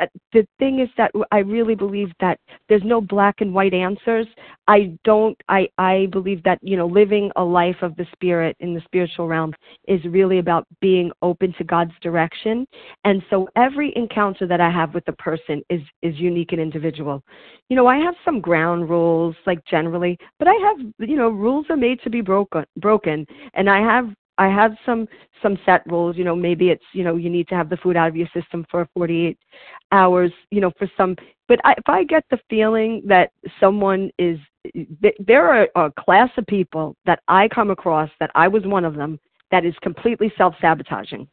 Uh, the thing is that I really believe that there's no black and white answers. I don't. I I believe that you know living a life of the spirit in the spiritual realm is really about being open to God's direction. And so every encounter that I have with a person is is unique and individual. You know, I have some ground rules like generally, but I have you know rules made to be broken broken, and I have I have some some set rules. You know, maybe it's you know you need to have the food out of your system for 48 hours. You know, for some. But I, if I get the feeling that someone is, there are a class of people that I come across that I was one of them that is completely self sabotaging.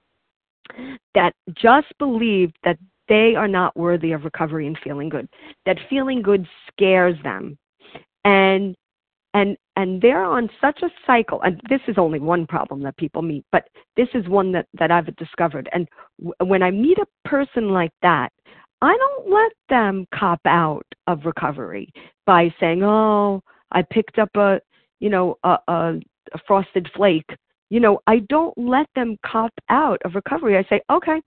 That just believe that they are not worthy of recovery and feeling good. That feeling good scares them, and and and they're on such a cycle and this is only one problem that people meet but this is one that that i've discovered. And w- when i meet a person like that i don't let them cop out of recovery by saying oh i picked up a you know a, a, a frosted flake. You know i don't let them cop out of recovery. I say okay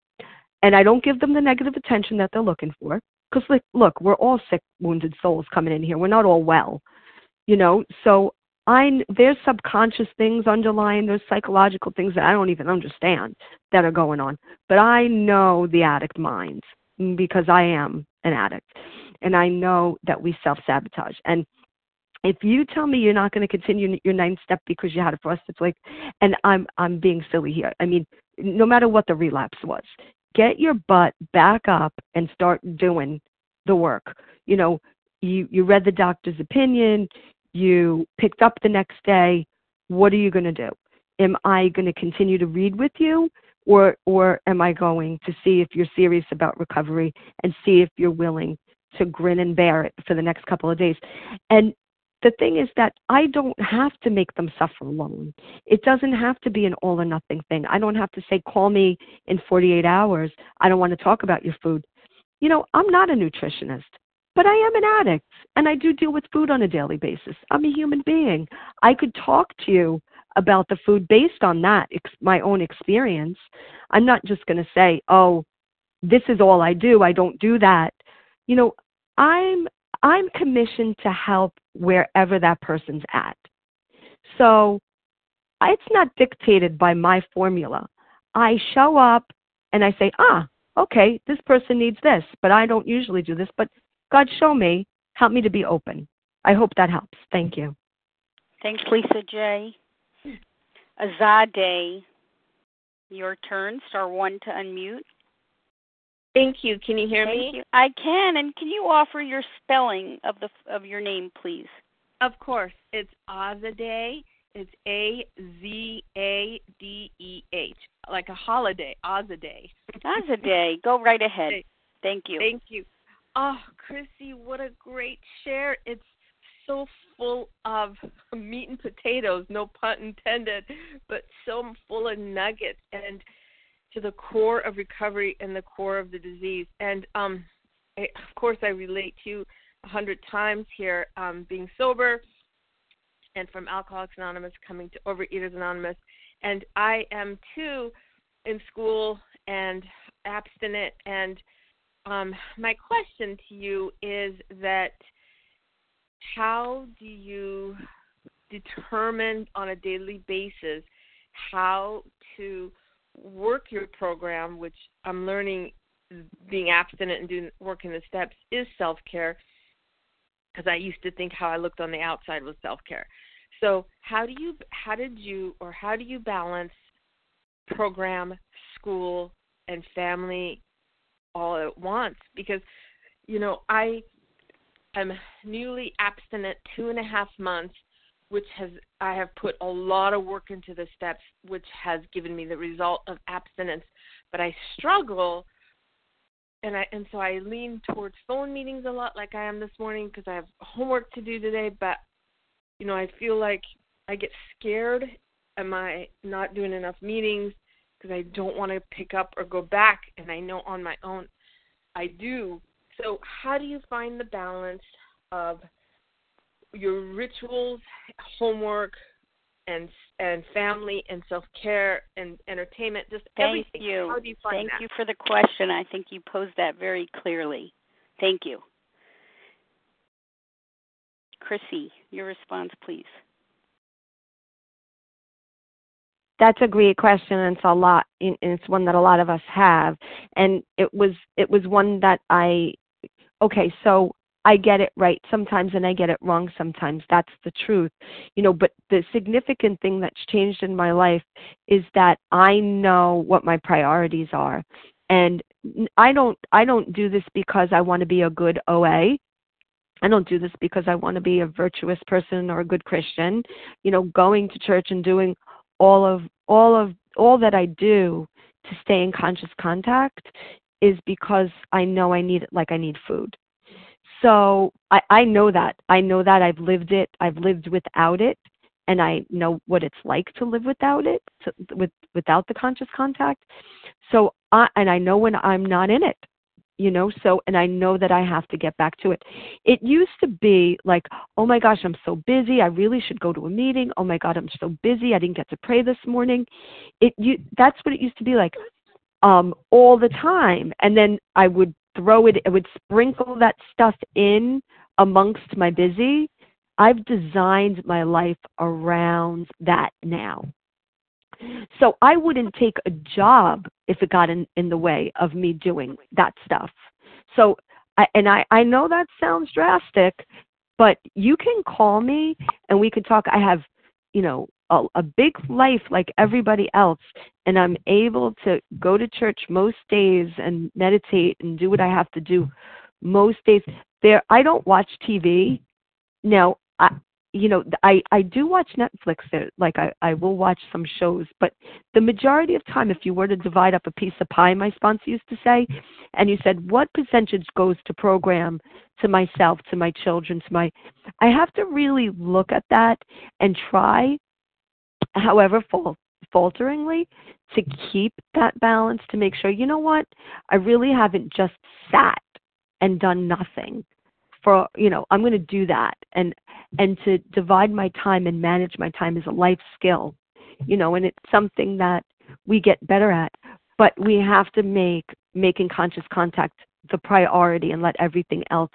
and i don't give them the negative attention that they're looking for because look we're all sick wounded souls coming in here. We're not all well you know so i there's subconscious things underlying there's psychological things that i don't even understand that are going on but i know the addict mind mm, because i am an addict and i know that we self sabotage and if you tell me you're not going to continue your ninth step because you had a frosted flake, and I'm I'm being silly here. I mean, no matter what the relapse was, get your butt back up and start doing the work. You know, you you read the doctor's opinion, you picked up the next day. What are you going to do? Am I going to continue to read with you? Or, or am I going to see if you're serious about recovery and see if you're willing to grin and bear it for the next couple of days? And the thing is that I don't have to make them suffer alone. It doesn't have to be an all or nothing thing. I don't have to say, call me in 48 hours. I don't want to talk about your food. You know, I'm not a nutritionist, but I am an addict and I do deal with food on a daily basis. I'm a human being. I could talk to you about the food based on that, my own experience. I'm not just going to say, oh, this is all I do. I don't do that. You know, I'm I'm commissioned to help wherever that person's at. So it's not dictated by my formula. I show up and I say, ah, okay, this person needs this, but I don't usually do this. But God, show me, help me to be open. I hope that helps. Thank you. Thanks, Lisa J. Azadeh, your turn. Star one to unmute. Thank you. Can you hear Thank me? You. I can. And can you offer your spelling of the of your name, please? Of course. It's Azadeh. It's A Z A D E H, like a holiday. Azadeh. Azadeh. Go right ahead. Thank you. Thank you. Oh, Krissy, what a great share. It's so full of meat and potatoes, no pun intended, but so full of nuggets and to the core of recovery and the core of the disease. And um, I, of course, I relate to you a hundred times here, um, being sober, and from Alcoholics Anonymous coming to Overeaters Anonymous, and I am too in school and abstinent. And um, my question to you is that how do you determine on a daily basis how to work your program, which I'm learning being abstinent and doing working the steps is self care because I used to think how I looked on the outside was self care. So how do you how did you or how do you balance program, school, and family all at once? Because you know I am newly abstinent two and a half months which has I have put a lot of work into the steps, which has given me the result of abstinence. But I struggle, and I and so I lean towards phone meetings a lot, like I am this morning, because I have homework to do today. But you know, I feel like I get scared. Am I not doing enough meetings? Because I don't want to pick up or go back, and I know on my own I do. So how do you find the balance of your rituals, homework, and and family and self care and entertainment, just Thank everything. you. How do you find Thank that? you for the question. I think you posed that very clearly. Thank you. Krissy, your response, please. That's a great question, and it's a lot. And it's one that a lot of us have, and it was it was one that I. Okay, so I get it right sometimes and I get it wrong sometimes. That's the truth. You know, but the significant thing that's changed in my life is that I know what my priorities are. And I don't I don't do this because I want to be a good OA. I don't do this because I want to be a virtuous person or a good Christian. You know, going to church and doing all of all of all that I do to stay in conscious contact is because I know I need it like I need food so I, I know that. I know that I've lived it. I've lived without it, and I know what it's like to live without it, to, with without the conscious contact. So I and I know when I'm not in it, you know. So and I know that I have to get back to it. It used to be like, oh my gosh, I'm so busy. I really should go to a meeting. Oh my God, I'm so busy. I didn't get to pray this morning. It you that's what it used to be like um all the time and then i would throw it, I would sprinkle that stuff in amongst my busy. I've designed my life around that now. So I wouldn't take a job if it got in, in the way of me doing that stuff. So, I, and I, I know that sounds drastic, but you can call me and we could talk. I have, you know, a, a big life like everybody else, and I'm able to go to church most days and meditate and do what I have to do most days. There, I don't watch TV. Now, I, you know, I I do watch Netflix. There, like I I will watch some shows, but the majority of time, if you were to divide up a piece of pie, my sponsor used to say, and you said what percentage goes to program, to myself, to my children, to my, I have to really look at that and try, however fal- falteringly, to keep that balance to make sure you know what, I really haven't just sat and done nothing for you know i'm going to do that. And and to divide my time and manage my time is a life skill you know and it's something that we get better at. But we have to make making conscious contact the priority and let everything else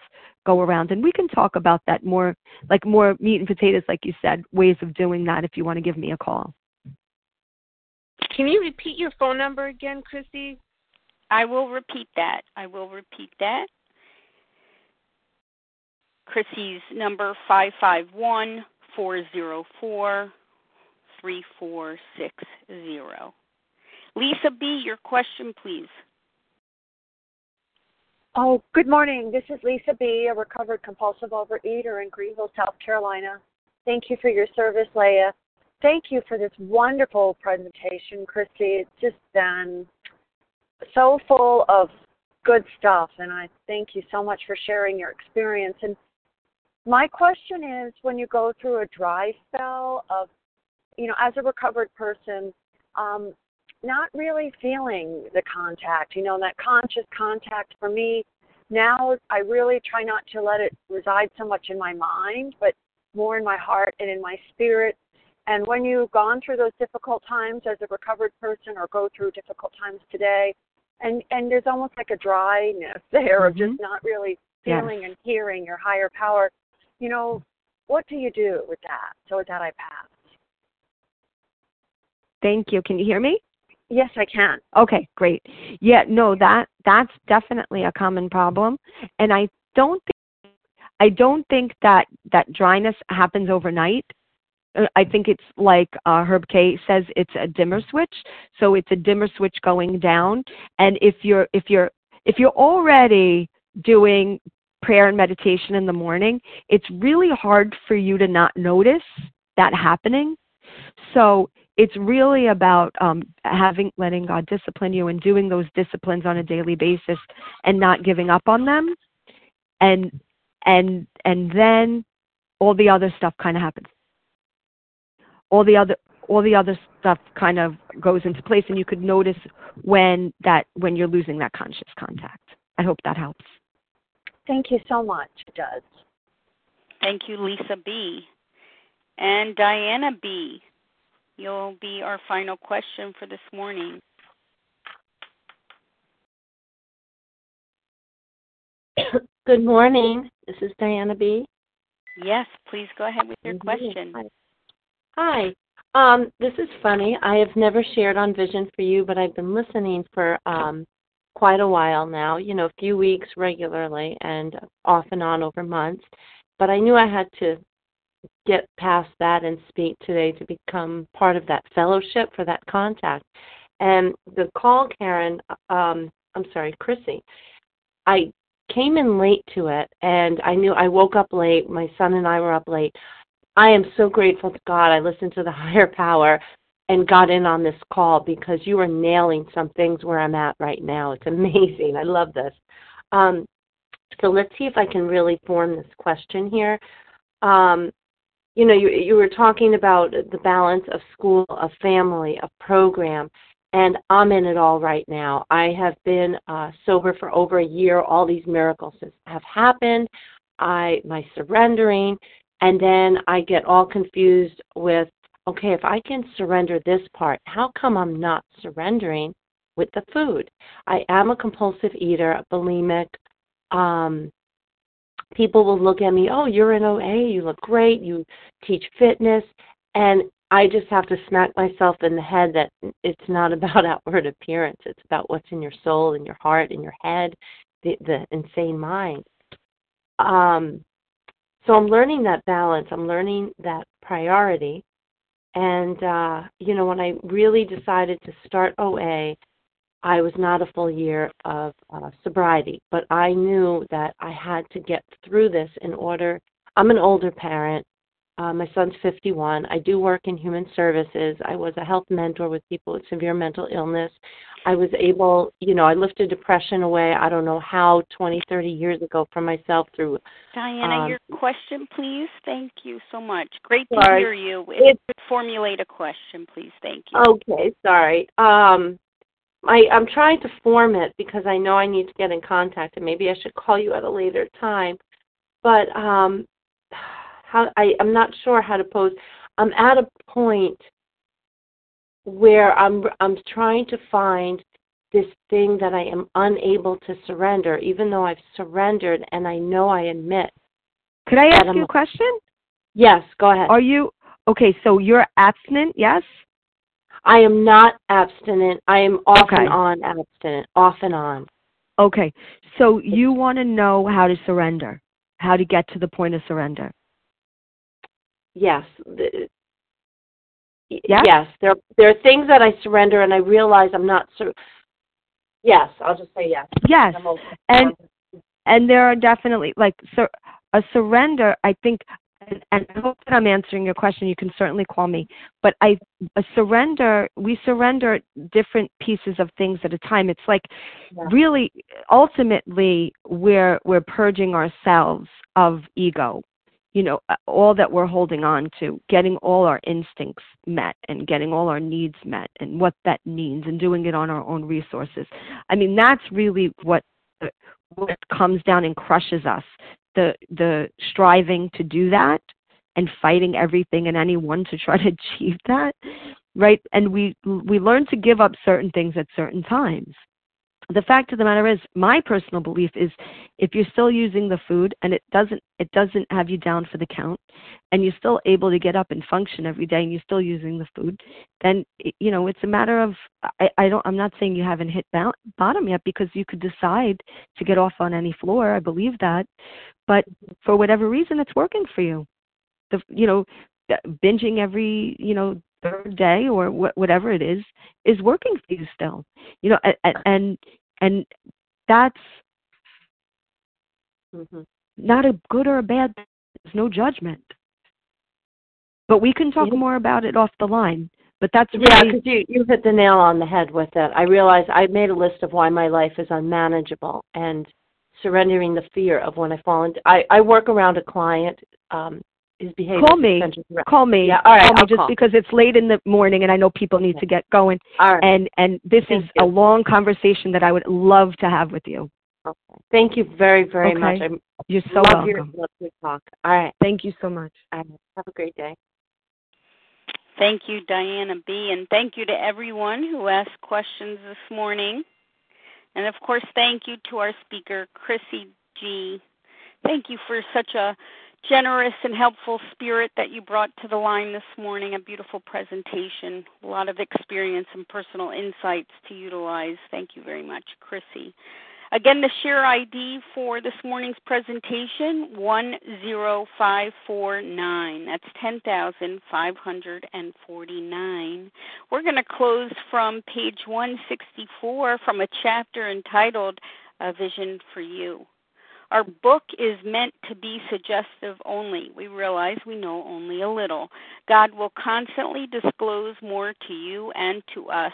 go around. And we can talk about that more like more meat and potatoes like you said ways of doing that if you want to give me a call. Can you repeat your phone number again Krissy? I will repeat that. I will repeat that Krissy's number five five one four zero four three four six zero. Lisa B, your question, please. Oh, good morning. This is Lisa B, a recovered compulsive overeater in Greenville, South Carolina. Thank you for your service, Leah. Thank you for this wonderful presentation, Christy. It's just been so full of good stuff, and I thank you so much for sharing your experience. And my question is when you go through a dry spell of, you know, as a recovered person, um, not really feeling the contact, you know, that conscious contact for me now I really try not to let it reside so much in my mind, but more in my heart and in my spirit. And when you've gone through those difficult times as a recovered person or go through difficult times today, and and there's almost like a dryness there mm-hmm. of just not really feeling yes. and hearing your higher power you know, what do you do with that? So with that, I pass. Thank you. Can you hear me? Yes, I can. Okay, great. Yeah, no, that that's definitely a common problem, and I don't think I don't think that that dryness happens overnight. Uh, I think it's like uh, Herb K says, it's a dimmer switch. So it's a dimmer switch going down, and if you're if you're if you're already doing prayer and meditation in the morning, it's really hard for you to not notice that happening. So it's really about um, having letting God discipline you and doing those disciplines on a daily basis and not giving up on them, and and and then all the other stuff kind of happens. All the other all the other stuff kind of goes into place, and you could notice when that when you're losing that conscious contact. I hope that helps. Thank you so much. It does. Thank you, Lisa B. And Diana B. You'll be our final question for this morning. Good morning. This is Diana B. Yes, please go ahead with your question. Hi. Um, this is funny. I have never shared on Vision for You, but I've been listening for um, quite a while now, you know, a few weeks regularly and off and on over months. But I knew I had to get past that and speak today to become part of that fellowship for that contact. And the call, Karen, um, I'm sorry, Krissy, I came in late to it and I knew I woke up late. My son and I were up late. I am so grateful to God. I listened to the higher power and got in on this call because you are nailing some things where I'm at right now. It's amazing. I love this. Um, so let's see if I can really form this question here. Um, you know, you, you were talking about the balance of school, of family, of program, and I'm in it all right now. I have been uh, sober for over a year. All these miracles have happened. I my surrendering, and then I get all confused with okay, if I can surrender this part, how come I'm not surrendering with the food? I am a compulsive eater, a bulimic. Um, people will look at me, oh, you're in OA, you look great, you teach fitness. And I just have to smack myself in the head that it's not about outward appearance. It's about what's in your soul, in your heart, in your head, the, the insane mind. Um, so I'm learning that balance. I'm learning that priority. And uh, you know, when I really decided to start OA, I was not a full year of uh, sobriety, but I knew that I had to get through this in order. I'm an older parent. Uh, my son's 51. I do work in human services. I was a health mentor with people with severe mental illness. I was able, you know, I lifted depression away. I don't know how 20, 30 years ago from myself through. Diana, um, your question, please. Thank you so much. Great to Sorry. hear you. If you formulate a question, please. Thank you. Okay, sorry. Um, I I'm trying to form it because I know I need to get in contact, and maybe I should call you at a later time. But um, how I I'm not sure how to pose. I'm at a point where I'm I'm trying to find this thing that I am unable to surrender, even though I've surrendered and I know I admit. Could I ask you a question? Yes, go ahead. Are you okay? So you're abstinent, yes? I am not abstinent. I am off Okay. and on abstinent, off and on. Okay. So you want to know how to surrender, how to get to the point of surrender. Yes. The- Yeah? Yes. There there are things that I surrender and I realize I'm not sur- Yes, I'll just say yes. Yes. And and there are definitely like sur- a surrender. I think, and, and I hope that I'm answering your question. You can certainly call me. But I a surrender. We surrender different pieces of things at a time. It's like Yeah. really, ultimately, we're we're purging ourselves of ego. You know, all that we're holding on to, getting all our instincts met, and getting all our needs met, and what that means, and doing it on our own resources. I mean, that's really what what comes down and crushes us the the striving to do that and fighting everything and anyone to try to achieve that right and we we learn to give up certain things at certain times the fact of the matter is my personal belief is if you're still using the food and it doesn't it doesn't have you down for the count and you're still able to get up and function every day and you're still using the food then you know it's a matter of i i don't i'm not saying you haven't hit bo- bottom yet because you could decide to get off on any floor i believe that but for whatever reason it's working for you. The you know binging every you know third day or wh- whatever it is is working for you still you know a- a- and and that's Mhm. not a good or a bad thing. there's no judgment but we can talk Yeah. more about it off the line but that's Yeah, because you you hit the nail on the head with it. I realize I made a list of why my life is unmanageable and surrendering the fear of when I fall into. I I work around a client. Um, his behavior. call me call me Yeah, all right, call me I'll just call. because it's late in the morning and i know people need to get going All right. and and this Thank is you. a long conversation that i would love to have with you Okay. Thank you very very Okay. much. I you're so love your welcome love your talk. All right. thank you so much All right. Have a great day. Thank you, Diana B. And thank you to everyone who asked questions this morning. And of course, thank you to our speaker, Krissy G. Thank you for such a generous and helpful spirit that you brought to the line this morning. A beautiful presentation, a lot of experience and personal insights to utilize. Thank you very much, Krissy. Again, the share ID for this morning's presentation, 10549. That's 10,549. We're going to close from page 164 from a chapter entitled A Vision for You. Our book is meant to be suggestive only. We realize we know only a little. God will constantly disclose more to you and to us.